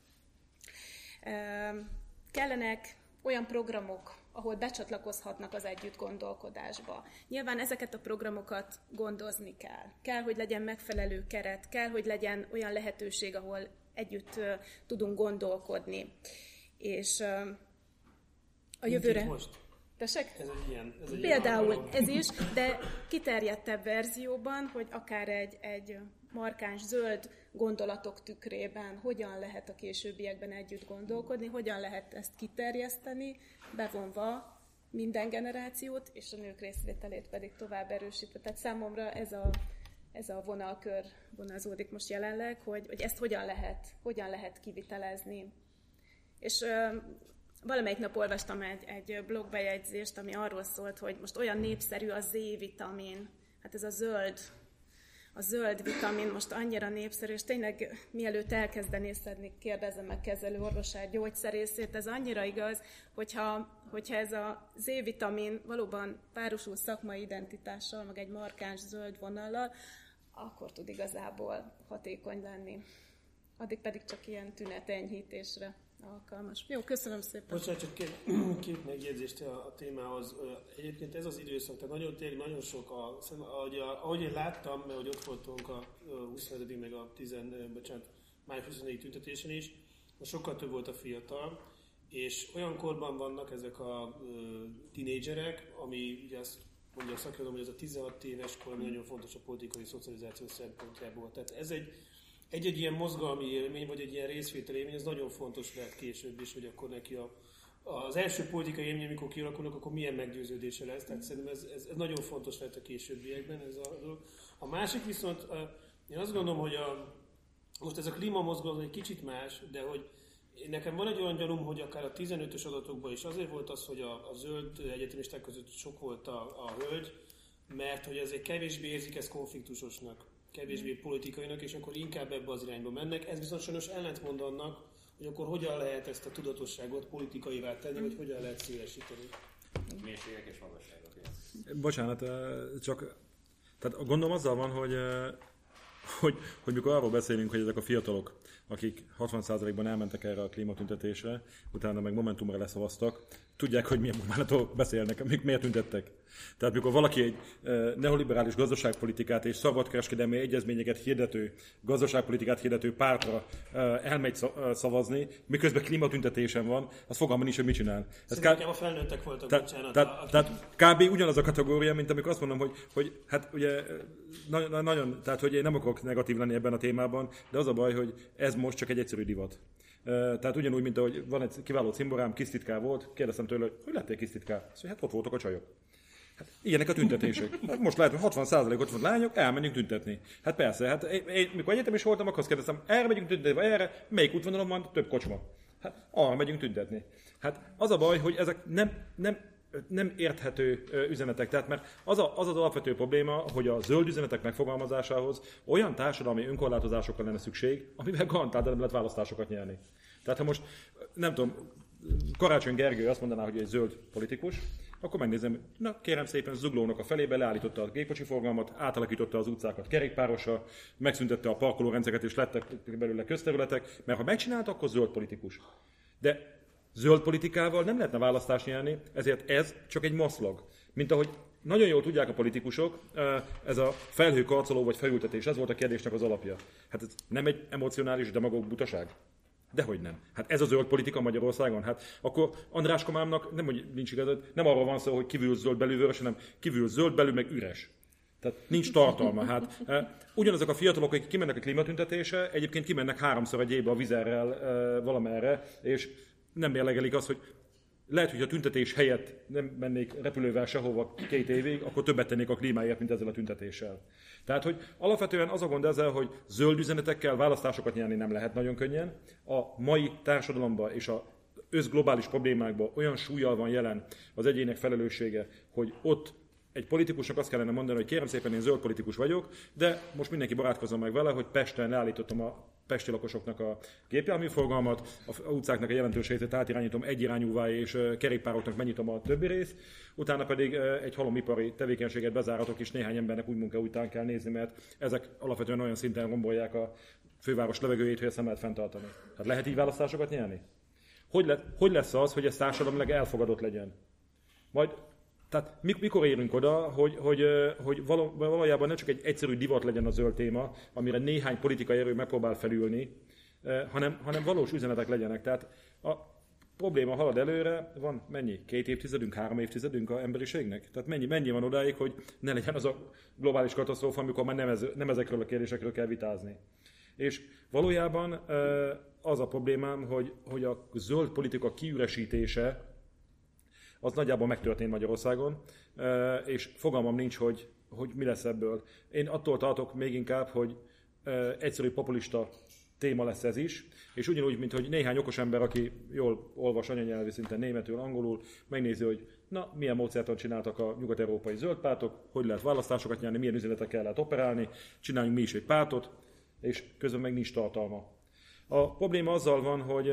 Speaker 5: Kellenek olyan programok, ahol becsatlakozhatnak az együtt gondolkodásba. Nyilván ezeket a programokat gondozni kell. Kell, hogy legyen megfelelő keret, kell, hogy legyen olyan lehetőség, ahol együtt uh, tudunk gondolkodni. És uh, a jövőre...
Speaker 6: Most.
Speaker 5: Tessék?
Speaker 6: Ez egy ilyen, ez egy
Speaker 5: Például
Speaker 6: ilyen
Speaker 5: ez is, de kiterjedtebb verzióban, hogy akár egy, egy markáns zöld gondolatok tükrében hogyan lehet a későbbiekben együtt gondolkodni, hogyan lehet ezt kiterjeszteni, bevonva minden generációt, és a nők részvételét pedig tovább erősítve. Tehát számomra ez a, ez a vonalkör vonalzódik most jelenleg, hogy, hogy ezt hogyan lehet, hogyan lehet kivitelezni. És valamelyik nap olvastam egy, egy blogbejegyzést, ami arról szólt, hogy most olyan népszerű a Z-vitamin, hát ez a zöld, a zöld vitamin most annyira népszerű, és tényleg mielőtt elkezdené szedni, kérdezem meg kezelő orvosát, gyógyszerészét, ez annyira igaz, hogyha, hogyha ez a Z-vitamin valóban párosul szakmai identitással, meg egy markáns zöld vonallal, akkor tud igazából hatékony lenni. Addig pedig csak ilyen tünetenyhítésre alkalmas. Jó, köszönöm szépen.
Speaker 6: Bocsánat, csak két, két megjegyzést a, a témához. Egyébként ez az időszak, tehát nagyon tényleg nagyon sok, a, ahogy, a, ahogy én láttam, mert hogy ott voltunk a 25. meg a 10, bocsánat, május 24 tüntetésen is, most sokkal több volt a fiatal, és olyan korban vannak ezek a tinédzserek, ami ugye azt mondja a szakirodalom, hogy ez a 16 éves kor nagyon fontos a politikai szocializáció szempontjából. Tehát ez egy egy-egy ilyen mozgalmi élmény, vagy egy ilyen részvétel élmény, ez nagyon fontos lehet később is, hogy akkor neki a, az első politikai élmény, amikor kialakulnak, akkor milyen meggyőződése lesz. Tehát szerintem ez, ez, ez nagyon fontos lehet a későbbiekben. Ez a, a másik viszont, én azt gondolom, hogy a, most ez a klímamozgalom egy kicsit más, de hogy nekem van egy olyan gyanúm, hogy akár a 15-ös adatokban is azért volt az, hogy a, a zöld egyetemisták között sok volt a, a hölgy, mert hogy egy kevésbé érzik ezt konfliktusosnak kevésbé politikainak, és akkor inkább ebbe az irányba mennek. Ez viszont sajnos ellentmond annak, hogy akkor hogyan lehet ezt a tudatosságot politikaivá tenni, vagy hogyan lehet szélesíteni.
Speaker 2: Mélységek és magasságok.
Speaker 1: Bocsánat, csak tehát gondolom azzal van, hogy, hogy, hogy mikor arról beszélünk, hogy ezek a fiatalok, akik 60%-ban elmentek erre a klímatüntetésre, utána meg Momentumra leszavaztak, tudják, hogy milyen munkálatokkal beszélnek, amik miért tüntettek. Tehát mikor valaki egy neoliberális gazdaságpolitikát és szabadkereskedelmi egyezményeket hirdető, gazdaságpolitikát hirdető pártra elmegy szavazni, miközben klímatüntetésen van, az fogalma nincs, hogy mit csinál.
Speaker 6: Ez kb... a felnőttek voltak,
Speaker 1: tehát,
Speaker 6: bocsánat.
Speaker 1: Tehát, tehát kb. ugyanaz a kategória, mint amikor azt mondom, hogy, hogy hát ugye nagyon, nagyon, tehát hogy én nem akarok negatív lenni ebben a témában, de az a baj, hogy ez most csak egy egyszerű divat. Tehát ugyanúgy, mint ahogy van egy kiváló cimborám, kisztitká volt, kérdeztem tőle, hogy hogy lettél kisztitká? Szóval hát ott voltak a csajok. Hát ilyenek a tüntetések. Hát most lehet, hogy 60 ott van lányok, elmenjünk tüntetni. Hát persze, hát én, én mikor egyetem is voltam, akkor azt kérdeztem, erre megyünk tüntetni, vagy erre, melyik útvonalon van több kocsma? Hát arra megyünk tüntetni. Hát az a baj, hogy ezek nem, nem nem érthető üzenetek. Tehát mert az, a, az az alapvető probléma, hogy a zöld üzenetek megfogalmazásához olyan társadalmi önkorlátozásokra lenne szükség, amivel garantáltan nem lehet választásokat nyerni. Tehát ha most, nem tudom, Karácsony Gergő azt mondaná, hogy egy zöld politikus, akkor megnézem, na kérem szépen Zuglónak a felébe leállította a gépkocsi forgalmat, átalakította az utcákat kerékpárosra, megszüntette a parkolórendszereket és lettek belőle közterületek, mert ha megcsinálta, akkor zöld politikus. De Zöld politikával nem lehetne választást nyerni, ezért ez csak egy maszlag. Mint ahogy nagyon jól tudják a politikusok, ez a felhőkarcoló vagy felültetés, ez volt a kérdésnek az alapja. Hát ez nem egy emocionális demagóg butaság? Dehogy nem. Hát ez a zöld politika Magyarországon. Hát akkor András Komámnak nem, hogy nincs igazad, nem arról van szó, hogy kívül zöld belül vörös, hanem kívül zöld belül meg üres. Tehát nincs tartalma. Hát, ugyanazok a fiatalok, akik kimennek a klímatüntetése, egyébként kimennek háromszor egy évbe a vizerrel valamerre, és nem mérlegelik azt, hogy lehet, hogy a tüntetés helyett nem mennék repülővel sehova két évig, akkor többet tennék a klímáért, mint ezzel a tüntetéssel. Tehát, hogy alapvetően az a gond ezzel, hogy zöld üzenetekkel választásokat nyerni nem lehet nagyon könnyen. A mai társadalomban és a összglobális problémákban olyan súlyjal van jelen az egyének felelőssége, hogy ott egy politikusnak azt kellene mondani, hogy kérem szépen, én zöld politikus vagyok, de most mindenki barátkozom meg vele, hogy Pesten leállítottam a pesti lakosoknak a gépjárműforgalmat, a utcáknak a jelentős részét átirányítom egyirányúvá, és kerékpároknak megnyitom a többi részt, utána pedig egy halomipari tevékenységet bezáratok, és néhány embernek úgy munka után kell nézni, mert ezek alapvetően olyan szinten rombolják a főváros levegőjét, hogy ezt nem lehet fenntartani. Hát lehet így választásokat nyerni? Hogy, le, hogy lesz az, hogy ez társadalmilag elfogadott legyen? Majd tehát mikor érünk oda, hogy, hogy, hogy valójában nem csak egy egyszerű divat legyen a zöld téma, amire néhány politikai erő megpróbál felülni, hanem, hanem valós üzenetek legyenek. Tehát a probléma halad előre, van mennyi? Két évtizedünk, három évtizedünk a emberiségnek? Tehát mennyi, mennyi van odáig, hogy ne legyen az a globális katasztrófa, amikor már nem, ez, nem ezekről a kérdésekről kell vitázni. És valójában az a problémám, hogy, hogy a zöld politika kiüresítése az nagyjából megtörtént Magyarországon, és fogalmam nincs, hogy, hogy mi lesz ebből. Én attól tartok még inkább, hogy egyszerű populista téma lesz ez is, és ugyanúgy, mint hogy néhány okos ember, aki jól olvas anyanyelvi szinten németül, angolul, megnézi, hogy na, milyen módszertan csináltak a nyugat-európai zöldpártok, hogy lehet választásokat nyerni, milyen üzenetekkel lehet operálni, csináljunk mi is egy pártot, és közben meg nincs tartalma. A probléma azzal van, hogy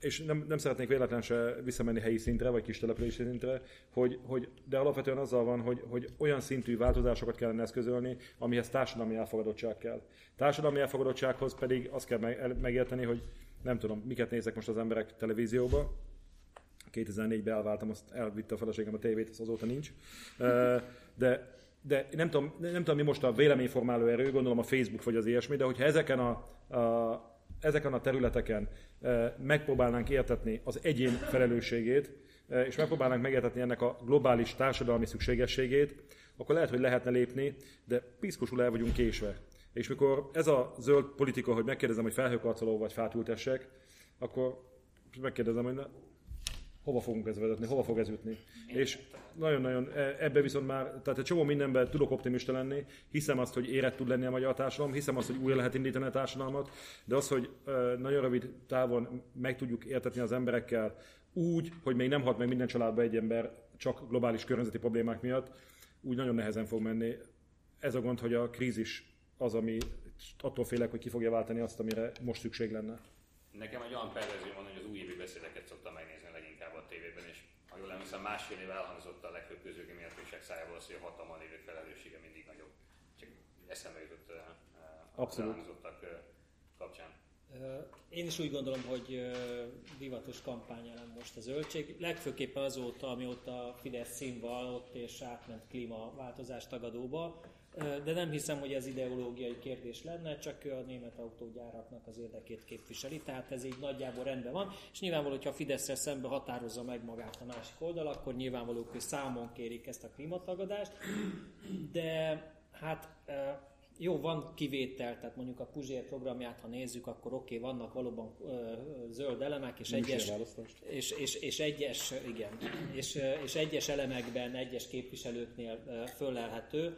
Speaker 1: és nem, nem szeretnék véletlen se visszamenni helyi szintre, vagy kis települési szintre, hogy, hogy, de alapvetően azzal van, hogy, hogy olyan szintű változásokat kellene eszközölni, amihez társadalmi elfogadottság kell. Társadalmi elfogadottsághoz pedig azt kell megérteni, hogy nem tudom, miket nézek most az emberek televízióba. 2004-ben elváltam, azt elvitte a feleségem a tévét, az azóta nincs. De, de nem, tudom, nem tudom, mi most a véleményformáló erő, gondolom a Facebook vagy az ilyesmi, de hogyha ezeken a, a ezeken a területeken megpróbálnánk értetni az egyén felelősségét, és megpróbálnánk megértetni ennek a globális társadalmi szükségességét, akkor lehet, hogy lehetne lépni, de piszkosul el vagyunk késve. És mikor ez a zöld politika, hogy megkérdezem, hogy felhőkarcoló vagy fátültessek, akkor megkérdezem, hogy na, hova fogunk ez vezetni, hova fog ez jutni. És nagyon-nagyon e, ebbe viszont már, tehát egy csomó mindenben tudok optimista lenni, hiszem azt, hogy érett tud lenni a magyar társadalom, hiszem azt, hogy újra lehet indítani a társadalmat, de az, hogy e, nagyon rövid távon meg tudjuk értetni az emberekkel úgy, hogy még nem halt meg minden családba egy ember csak globális környezeti problémák miatt, úgy nagyon nehezen fog menni. Ez a gond, hogy a krízis az, ami attól félek, hogy ki fogja váltani azt, amire most szükség lenne.
Speaker 2: Nekem egy olyan perverzió van, hogy az újévi beszédeket szoktam megnézni leginkább a tévében, és ha jól emlékszem, másfél év elhangzott a legfőbb közögi mértékek szájából az, hogy a hatalommal lévő felelőssége mindig nagyobb. Csak eszembe jutott uh, Abszolút. elhangzottak uh, kapcsán.
Speaker 4: Én is úgy gondolom, hogy divatos kampány ellen most a zöldség. Legfőképpen azóta, amióta a Fidesz színvallott és átment klímaváltozás tagadóba, de nem hiszem, hogy ez ideológiai kérdés lenne, csak a német autógyáraknak az érdekét képviseli, tehát ez így nagyjából rendben van, és nyilvánvaló, hogyha a fidesz szembe határozza meg magát a másik oldal, akkor nyilvánvaló, hogy számon kérik ezt a klímatagadást, de hát jó, van kivétel, tehát mondjuk a Puzsér programját, ha nézzük, akkor oké, okay, vannak valóban ö, zöld elemek, és egyes, és, és, és, egyes, igen, és, és egyes elemekben, egyes képviselőknél föllelhető,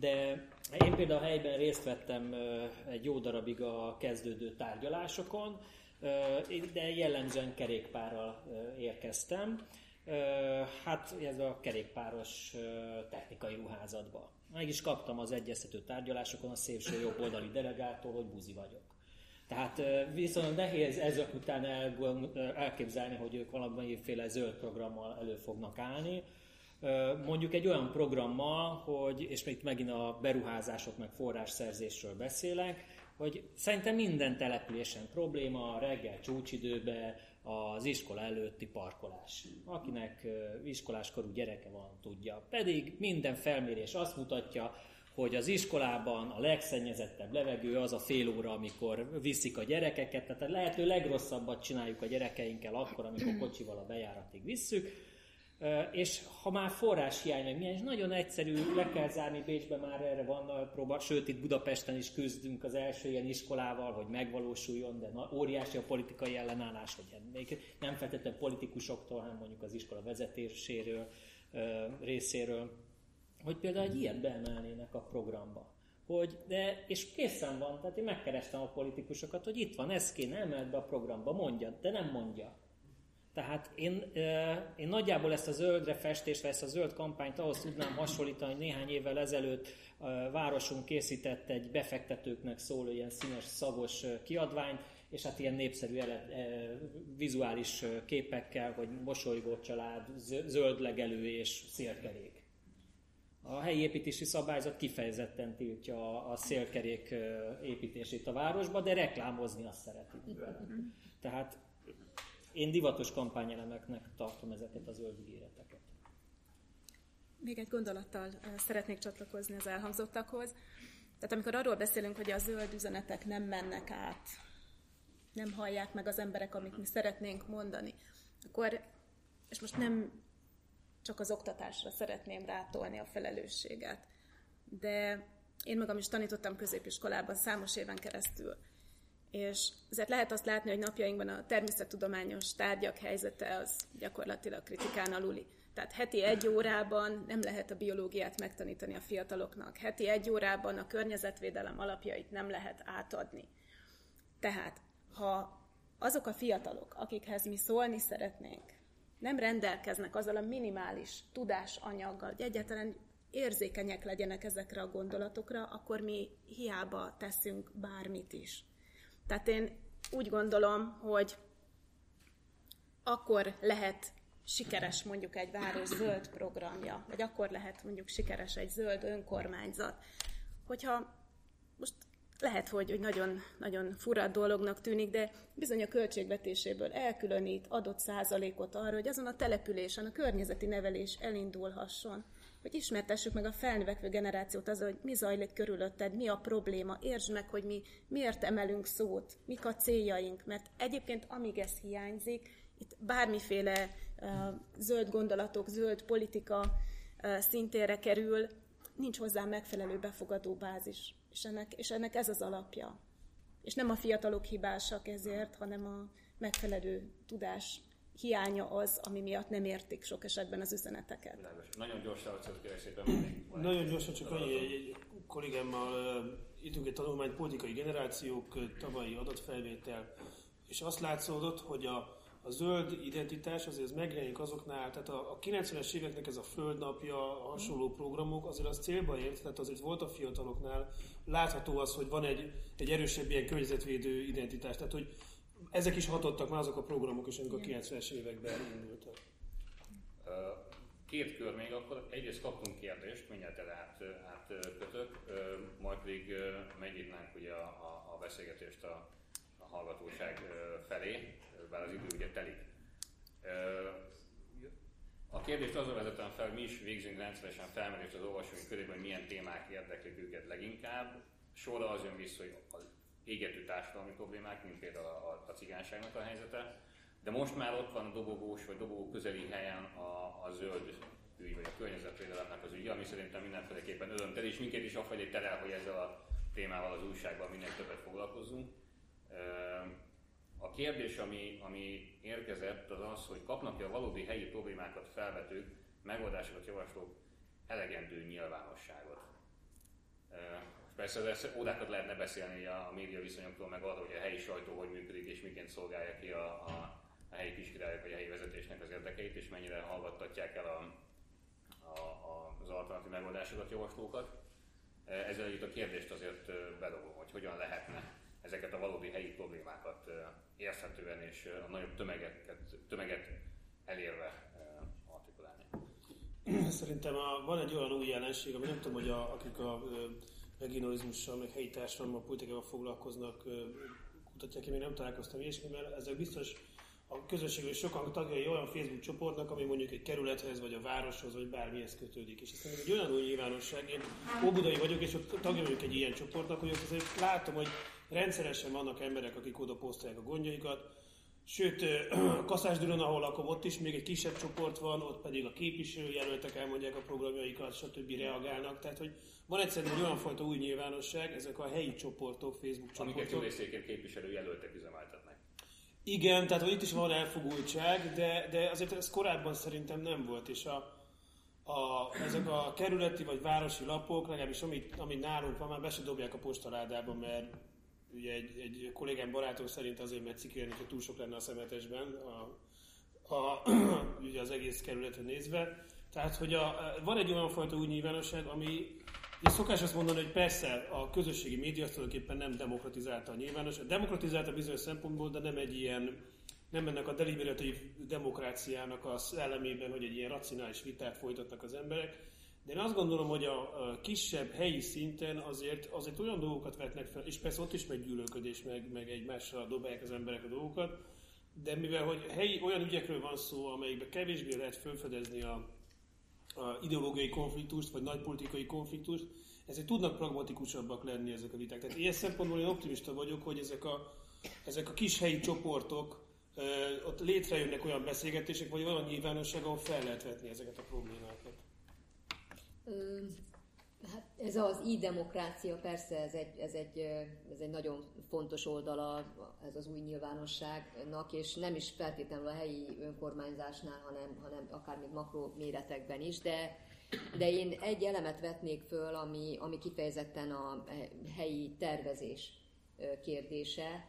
Speaker 4: de én például a helyben részt vettem egy jó darabig a kezdődő tárgyalásokon, de jellemzően kerékpárral érkeztem. Hát ez a kerékpáros technikai ruházatba. Meg is kaptam az egyeztető tárgyalásokon a szélső jobb oldali delegától, hogy buzi vagyok. Tehát viszont nehéz ezek után elképzelni, hogy ők valamiféle zöld programmal elő fognak állni mondjuk egy olyan programmal, hogy, és itt megint a beruházások meg forrásszerzésről beszélek, hogy szerintem minden településen probléma a reggel csúcsidőbe az iskola előtti parkolás. Akinek iskoláskorú gyereke van, tudja. Pedig minden felmérés azt mutatja, hogy az iskolában a legszennyezettebb levegő az a fél óra, amikor viszik a gyerekeket, tehát a lehető legrosszabbat csináljuk a gyerekeinkkel akkor, amikor kocsival a bejáratig visszük, és ha már forráshiány, meg milyen, és nagyon egyszerű, le kell zárni, Bécsben már erre van próba, sőt itt Budapesten is küzdünk az első ilyen iskolával, hogy megvalósuljon, de óriási a politikai ellenállás, hogy még nem feltétlenül politikusoktól, hanem mondjuk az iskola vezetéséről, részéről, hogy például egy ilyet beemelnének a programba. Hogy, de, és készen van, tehát én megkerestem a politikusokat, hogy itt van, ez kéne emelt be a programba, mondja, de nem mondja. Tehát én, én nagyjából ezt a zöldre festést, ezt a zöld kampányt ahhoz tudnám hasonlítani, hogy néhány évvel ezelőtt a városunk készített egy befektetőknek szóló ilyen színes, szagos kiadványt, és hát ilyen népszerű ele, vizuális képekkel, hogy mosolygó család, zöld legelő és szélkerék. A helyi építési szabályzat kifejezetten tiltja a szélkerék építését a városba, de reklámozni azt szeretik. Tehát én divatos kampányelemeknek tartom ezeket az zöld ígéreteket.
Speaker 5: Még egy gondolattal szeretnék csatlakozni az elhangzottakhoz. Tehát amikor arról beszélünk, hogy a zöld üzenetek nem mennek át, nem hallják meg az emberek, amit mi szeretnénk mondani, akkor, és most nem csak az oktatásra szeretném rátolni a felelősséget, de én magam is tanítottam középiskolában számos éven keresztül, és ezért lehet azt látni, hogy napjainkban a természettudományos tárgyak helyzete az gyakorlatilag kritikán aluli. Tehát heti egy órában nem lehet a biológiát megtanítani a fiataloknak. Heti egy órában a környezetvédelem alapjait nem lehet átadni. Tehát, ha azok a fiatalok, akikhez mi szólni szeretnénk, nem rendelkeznek azzal a minimális tudásanyaggal, hogy egyáltalán érzékenyek legyenek ezekre a gondolatokra, akkor mi hiába teszünk bármit is. Tehát én úgy gondolom, hogy akkor lehet sikeres mondjuk egy város zöld programja, vagy akkor lehet mondjuk sikeres egy zöld önkormányzat, hogyha most lehet, hogy, hogy nagyon, nagyon fura dolognak tűnik, de bizony a költségvetéséből elkülönít adott százalékot arra, hogy azon a településen a környezeti nevelés elindulhasson. Hogy ismertessük meg a felnövekvő generációt az, hogy mi zajlik körülötted, mi a probléma, értsd meg, hogy mi miért emelünk szót, mik a céljaink, mert egyébként amíg ez hiányzik, itt bármiféle uh, zöld gondolatok, zöld politika uh, szintére kerül, nincs hozzá megfelelő befogadó bázis. És ennek, és ennek ez az alapja. És nem a fiatalok hibásak ezért, hanem a megfelelő tudás hiánya az, ami miatt nem értik sok esetben az üzeneteket.
Speaker 2: Nagyon gyorsan, hogy kérek szépen
Speaker 6: Nagyon gyorsan, csak annyi, egy, egy kollégámmal uh, írtunk egy tanulmányt, politikai generációk, tavalyi adatfelvétel, és azt látszódott, hogy a, a zöld identitás azért az megjelenik azoknál, tehát a, a 90-es éveknek ez a földnapja, a hasonló programok, azért az célba ért, tehát azért volt a fiataloknál látható az, hogy van egy, egy erősebb ilyen környezetvédő identitás, tehát hogy ezek is hatottak már azok a programok is, amik a 90-es években indultak.
Speaker 2: Két kör még, akkor egyrészt kaptunk kérdést, mindjárt el át, átkötök, majd pedig megnyitnánk ugye a, a, a beszélgetést a, a hallgatóság felé bár az idő ugye telik. A kérdést azon vezetem fel, mi is végzünk rendszeresen felmerést az olvasói körében, hogy milyen témák érdeklik őket leginkább. Sorra az jön vissza, hogy égető társadalmi problémák, mint például a, a cigányságnak a helyzete, de most már ott van a dobogós vagy dobogó közeli helyen a, a zöld ügy, vagy a környezetvédelemnek az ügy, ami szerintem mindenféleképpen örömtel, és minket is afelé terel, hogy ezzel a témával az újságban minél többet foglalkozunk. A kérdés, ami, ami érkezett, az az, hogy kapnak-e a valódi helyi problémákat felvetők, megoldásokat javaslók elegendő nyilvánosságot. Persze ezt ódákat lehetne beszélni a, média viszonyoktól, meg arról, hogy a helyi sajtó hogy működik, és miként szolgálja ki a, a, a helyi kiskirályok vagy a helyi vezetésnek az érdekeit, és mennyire hallgattatják el a, a, a, az alternatív megoldásokat, javaslókat. Ezzel együtt a kérdést azért bedobom, hogy hogyan lehetne ezeket a valódi helyi problémákat érthetően és a nagyobb tömeget, tömeget elérve artikulálni.
Speaker 6: Szerintem a, van egy olyan új jelenség, ami nem tudom, hogy a, akik a regionalizmussal, meg helyi társadalommal, politikával foglalkoznak, kutatják, én még nem találkoztam ilyesmivel, ezek biztos a közösség és sokan tagjai olyan Facebook csoportnak, ami mondjuk egy kerülethez, vagy a városhoz, vagy bármihez kötődik. És ez egy olyan új nyilvánosság, én óbudai vagyok, és ott tagja vagyok egy ilyen csoportnak, hogy ott azért látom, hogy rendszeresen vannak emberek, akik oda posztolják a gondjaikat, Sőt, Kaszásdüron, ahol lakom, ott is még egy kisebb csoport van, ott pedig a képviselőjelöltek elmondják a programjaikat, stb. reagálnak. Tehát, hogy van egyszerűen egy olyan fajta új nyilvánosság, ezek a helyi csoportok, Facebook csoportok.
Speaker 2: Amiket jó részéként képviselőjelöltek üzemeltetnek.
Speaker 6: Igen, tehát hogy itt is van elfogultság, de, de azért ez korábban szerintem nem volt, és a, a, ezek a kerületi vagy városi lapok, legalábbis amit, amit nálunk van, már be se dobják a postaládába, mert ugye egy, egy kollégám barátom szerint azért, mert cikélni, hogy túl sok lenne a szemetesben, a, a, ugye az egész kerületre nézve. Tehát, hogy a, van egy olyan fajta új nyilvánosság, ami és szokás azt mondani, hogy persze a közösségi média tulajdonképpen nem demokratizálta a nyilvánosságot. Demokratizálta bizonyos szempontból, de nem egy ilyen, nem ennek a deliberatív demokráciának a szellemében, hogy egy ilyen racionális vitát folytatnak az emberek, de én azt gondolom, hogy a, kisebb helyi szinten azért, azért olyan dolgokat vetnek fel, és persze ott is megy gyűlölködés, meg, meg egymásra dobálják az emberek a dolgokat, de mivel hogy helyi olyan ügyekről van szó, amelyikben kevésbé lehet felfedezni a, a ideológiai konfliktust, vagy nagy politikai konfliktust, ezért tudnak pragmatikusabbak lenni ezek a viták. Tehát ilyen szempontból én optimista vagyok, hogy ezek a, ezek a kis helyi csoportok, ott létrejönnek olyan beszélgetések, vagy olyan nyilvánosság, ahol fel lehet vetni ezeket a problémákat.
Speaker 3: Hát ez az i-demokrácia, persze ez egy, ez, egy, ez egy nagyon fontos oldala ez az új nyilvánosságnak, és nem is feltétlenül a helyi önkormányzásnál, hanem, hanem akár még makro méretekben is, de, de én egy elemet vetnék föl, ami, ami kifejezetten a helyi tervezés kérdése.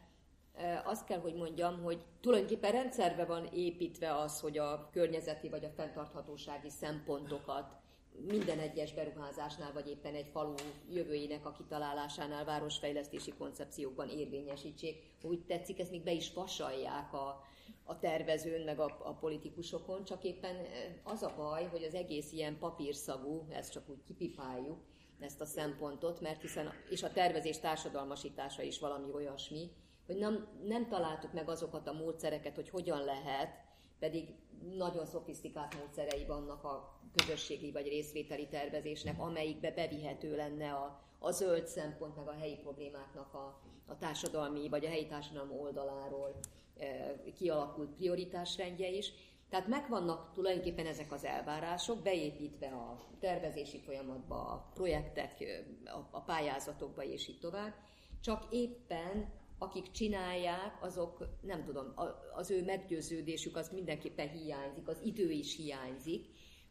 Speaker 3: Azt kell, hogy mondjam, hogy tulajdonképpen rendszerbe van építve az, hogy a környezeti vagy a fenntarthatósági szempontokat minden egyes beruházásnál, vagy éppen egy falu jövőjének a kitalálásánál, városfejlesztési koncepciókban érvényesítsék. Úgy tetszik, ezt még be is vasalják a, a tervezőn, meg a, a politikusokon, csak éppen az a baj, hogy az egész ilyen papírszagú, ezt csak úgy kipipáljuk, ezt a szempontot, mert hiszen, és a tervezés társadalmasítása is valami olyasmi, hogy nem, nem találtuk meg azokat a módszereket, hogy hogyan lehet, pedig nagyon szofisztikált módszerei vannak a közösségi vagy részvételi tervezésnek, amelyikbe bevihető lenne a, a zöld szempont, meg a helyi problémáknak a, a társadalmi vagy a helyi társadalom oldaláról e, kialakult prioritásrendje is. Tehát megvannak tulajdonképpen ezek az elvárások, beépítve a tervezési folyamatba, a projektek, a, a pályázatokba és így tovább, csak éppen akik csinálják, azok nem tudom, az ő meggyőződésük az mindenképpen hiányzik, az idő is hiányzik,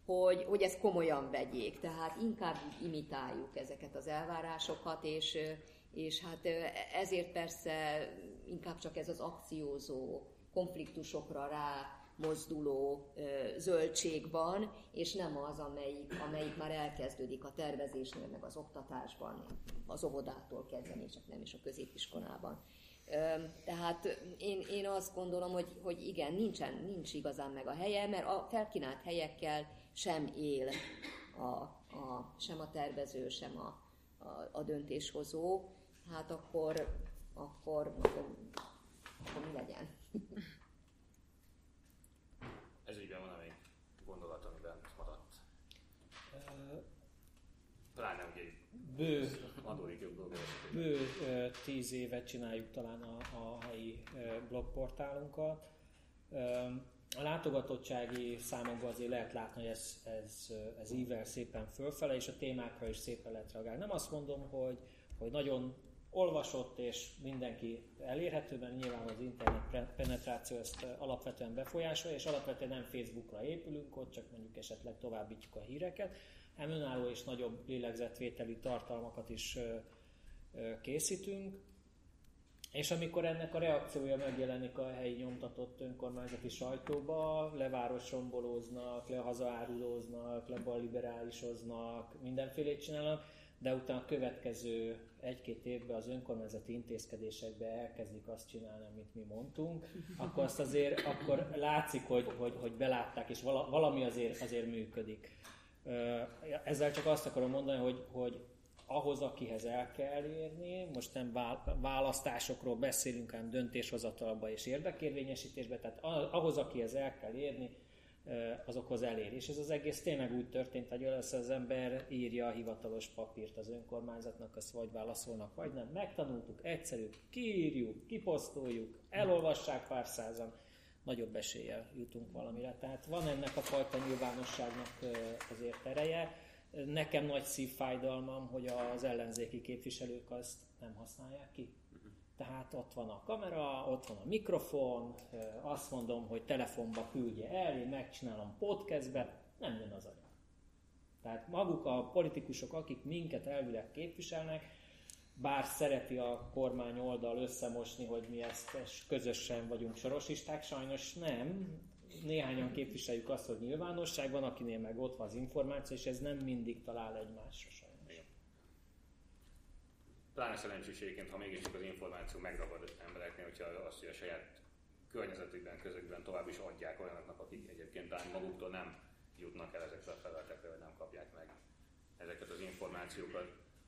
Speaker 3: hogy, hogy ezt komolyan vegyék. Tehát inkább imitáljuk ezeket az elvárásokat, és, és hát ezért persze inkább csak ez az akciózó, konfliktusokra rá mozduló zöldség van, és nem az, amelyik, amelyik már elkezdődik a tervezésnél, meg az oktatásban, az óvodától kezdve, csak nem is a középiskolában. Tehát én, én azt gondolom, hogy, hogy igen, nincsen, nincs igazán meg a helye, mert a felkínált helyekkel sem él a, a, sem a tervező, sem a, a, a döntéshozó, hát akkor, akkor, akkor, akkor mi legyen?
Speaker 2: Ez ügyben van még gondolat, amiben maradt. Pláne ugye
Speaker 4: bő,
Speaker 2: adódik jobb dolga.
Speaker 4: Bő tíz évet csináljuk talán a, a helyi blogportálunkat. A látogatottsági számokban azért lehet látni, hogy ez, ez, ez ível szépen fölfele, és a témákra is szépen lehet reagálni. Nem azt mondom, hogy, hogy nagyon olvasott és mindenki elérhető, mert nyilván az internet penetráció ezt alapvetően befolyásolja, és alapvetően nem Facebookra épülünk, ott csak mondjuk esetleg továbbítjuk a híreket, hanem önálló és nagyobb lélegzetvételi tartalmakat is készítünk. És amikor ennek a reakciója megjelenik a helyi nyomtatott önkormányzati sajtóba, levárosrombolóznak, lehazaárulóznak, leballiberálisoznak, mindenfélét csinálnak, de utána a következő egy-két évben az önkormányzati intézkedésekbe elkezdik azt csinálni, amit mi mondtunk, akkor azt azért akkor látszik, hogy, hogy, hogy belátták, és valami azért, azért működik. Ezzel csak azt akarom mondani, hogy, hogy ahhoz, akihez el kell érni, most nem választásokról beszélünk, hanem döntéshozatalba és érdekérvényesítésbe, tehát ahhoz, akihez el kell érni, azokhoz elér. És ez az egész tényleg úgy történt, hogy az ember írja a hivatalos papírt az önkormányzatnak, azt vagy válaszolnak, vagy nem. Megtanultuk, egyszerű, kiírjuk, kiposztoljuk, elolvassák pár százan, nagyobb eséllyel jutunk valamire. Tehát van ennek a fajta nyilvánosságnak azért ereje. Nekem nagy szívfájdalmam, hogy az ellenzéki képviselők azt nem használják ki. Tehát ott van a kamera, ott van a mikrofon, azt mondom, hogy telefonba küldje el, én megcsinálom podcastbe, nem jön az anyag. Tehát maguk a politikusok, akik minket elvileg képviselnek, bár szereti a kormány oldal összemosni, hogy mi ezt közösen vagyunk sorosisták, sajnos nem. Néhányan képviseljük azt, hogy nyilvánosság van, akinél meg ott van az információ, és ez nem mindig talál egymásra sajnos.
Speaker 2: Pláne szerencséségként, ha mégiscsak az információ megragad embereknél, hogyha azt, hogy a saját környezetükben, közökben tovább is adják olyanoknak, akik egyébként talán maguktól nem jutnak el ezekre a felületekre, vagy nem kapják meg ezeket az információkat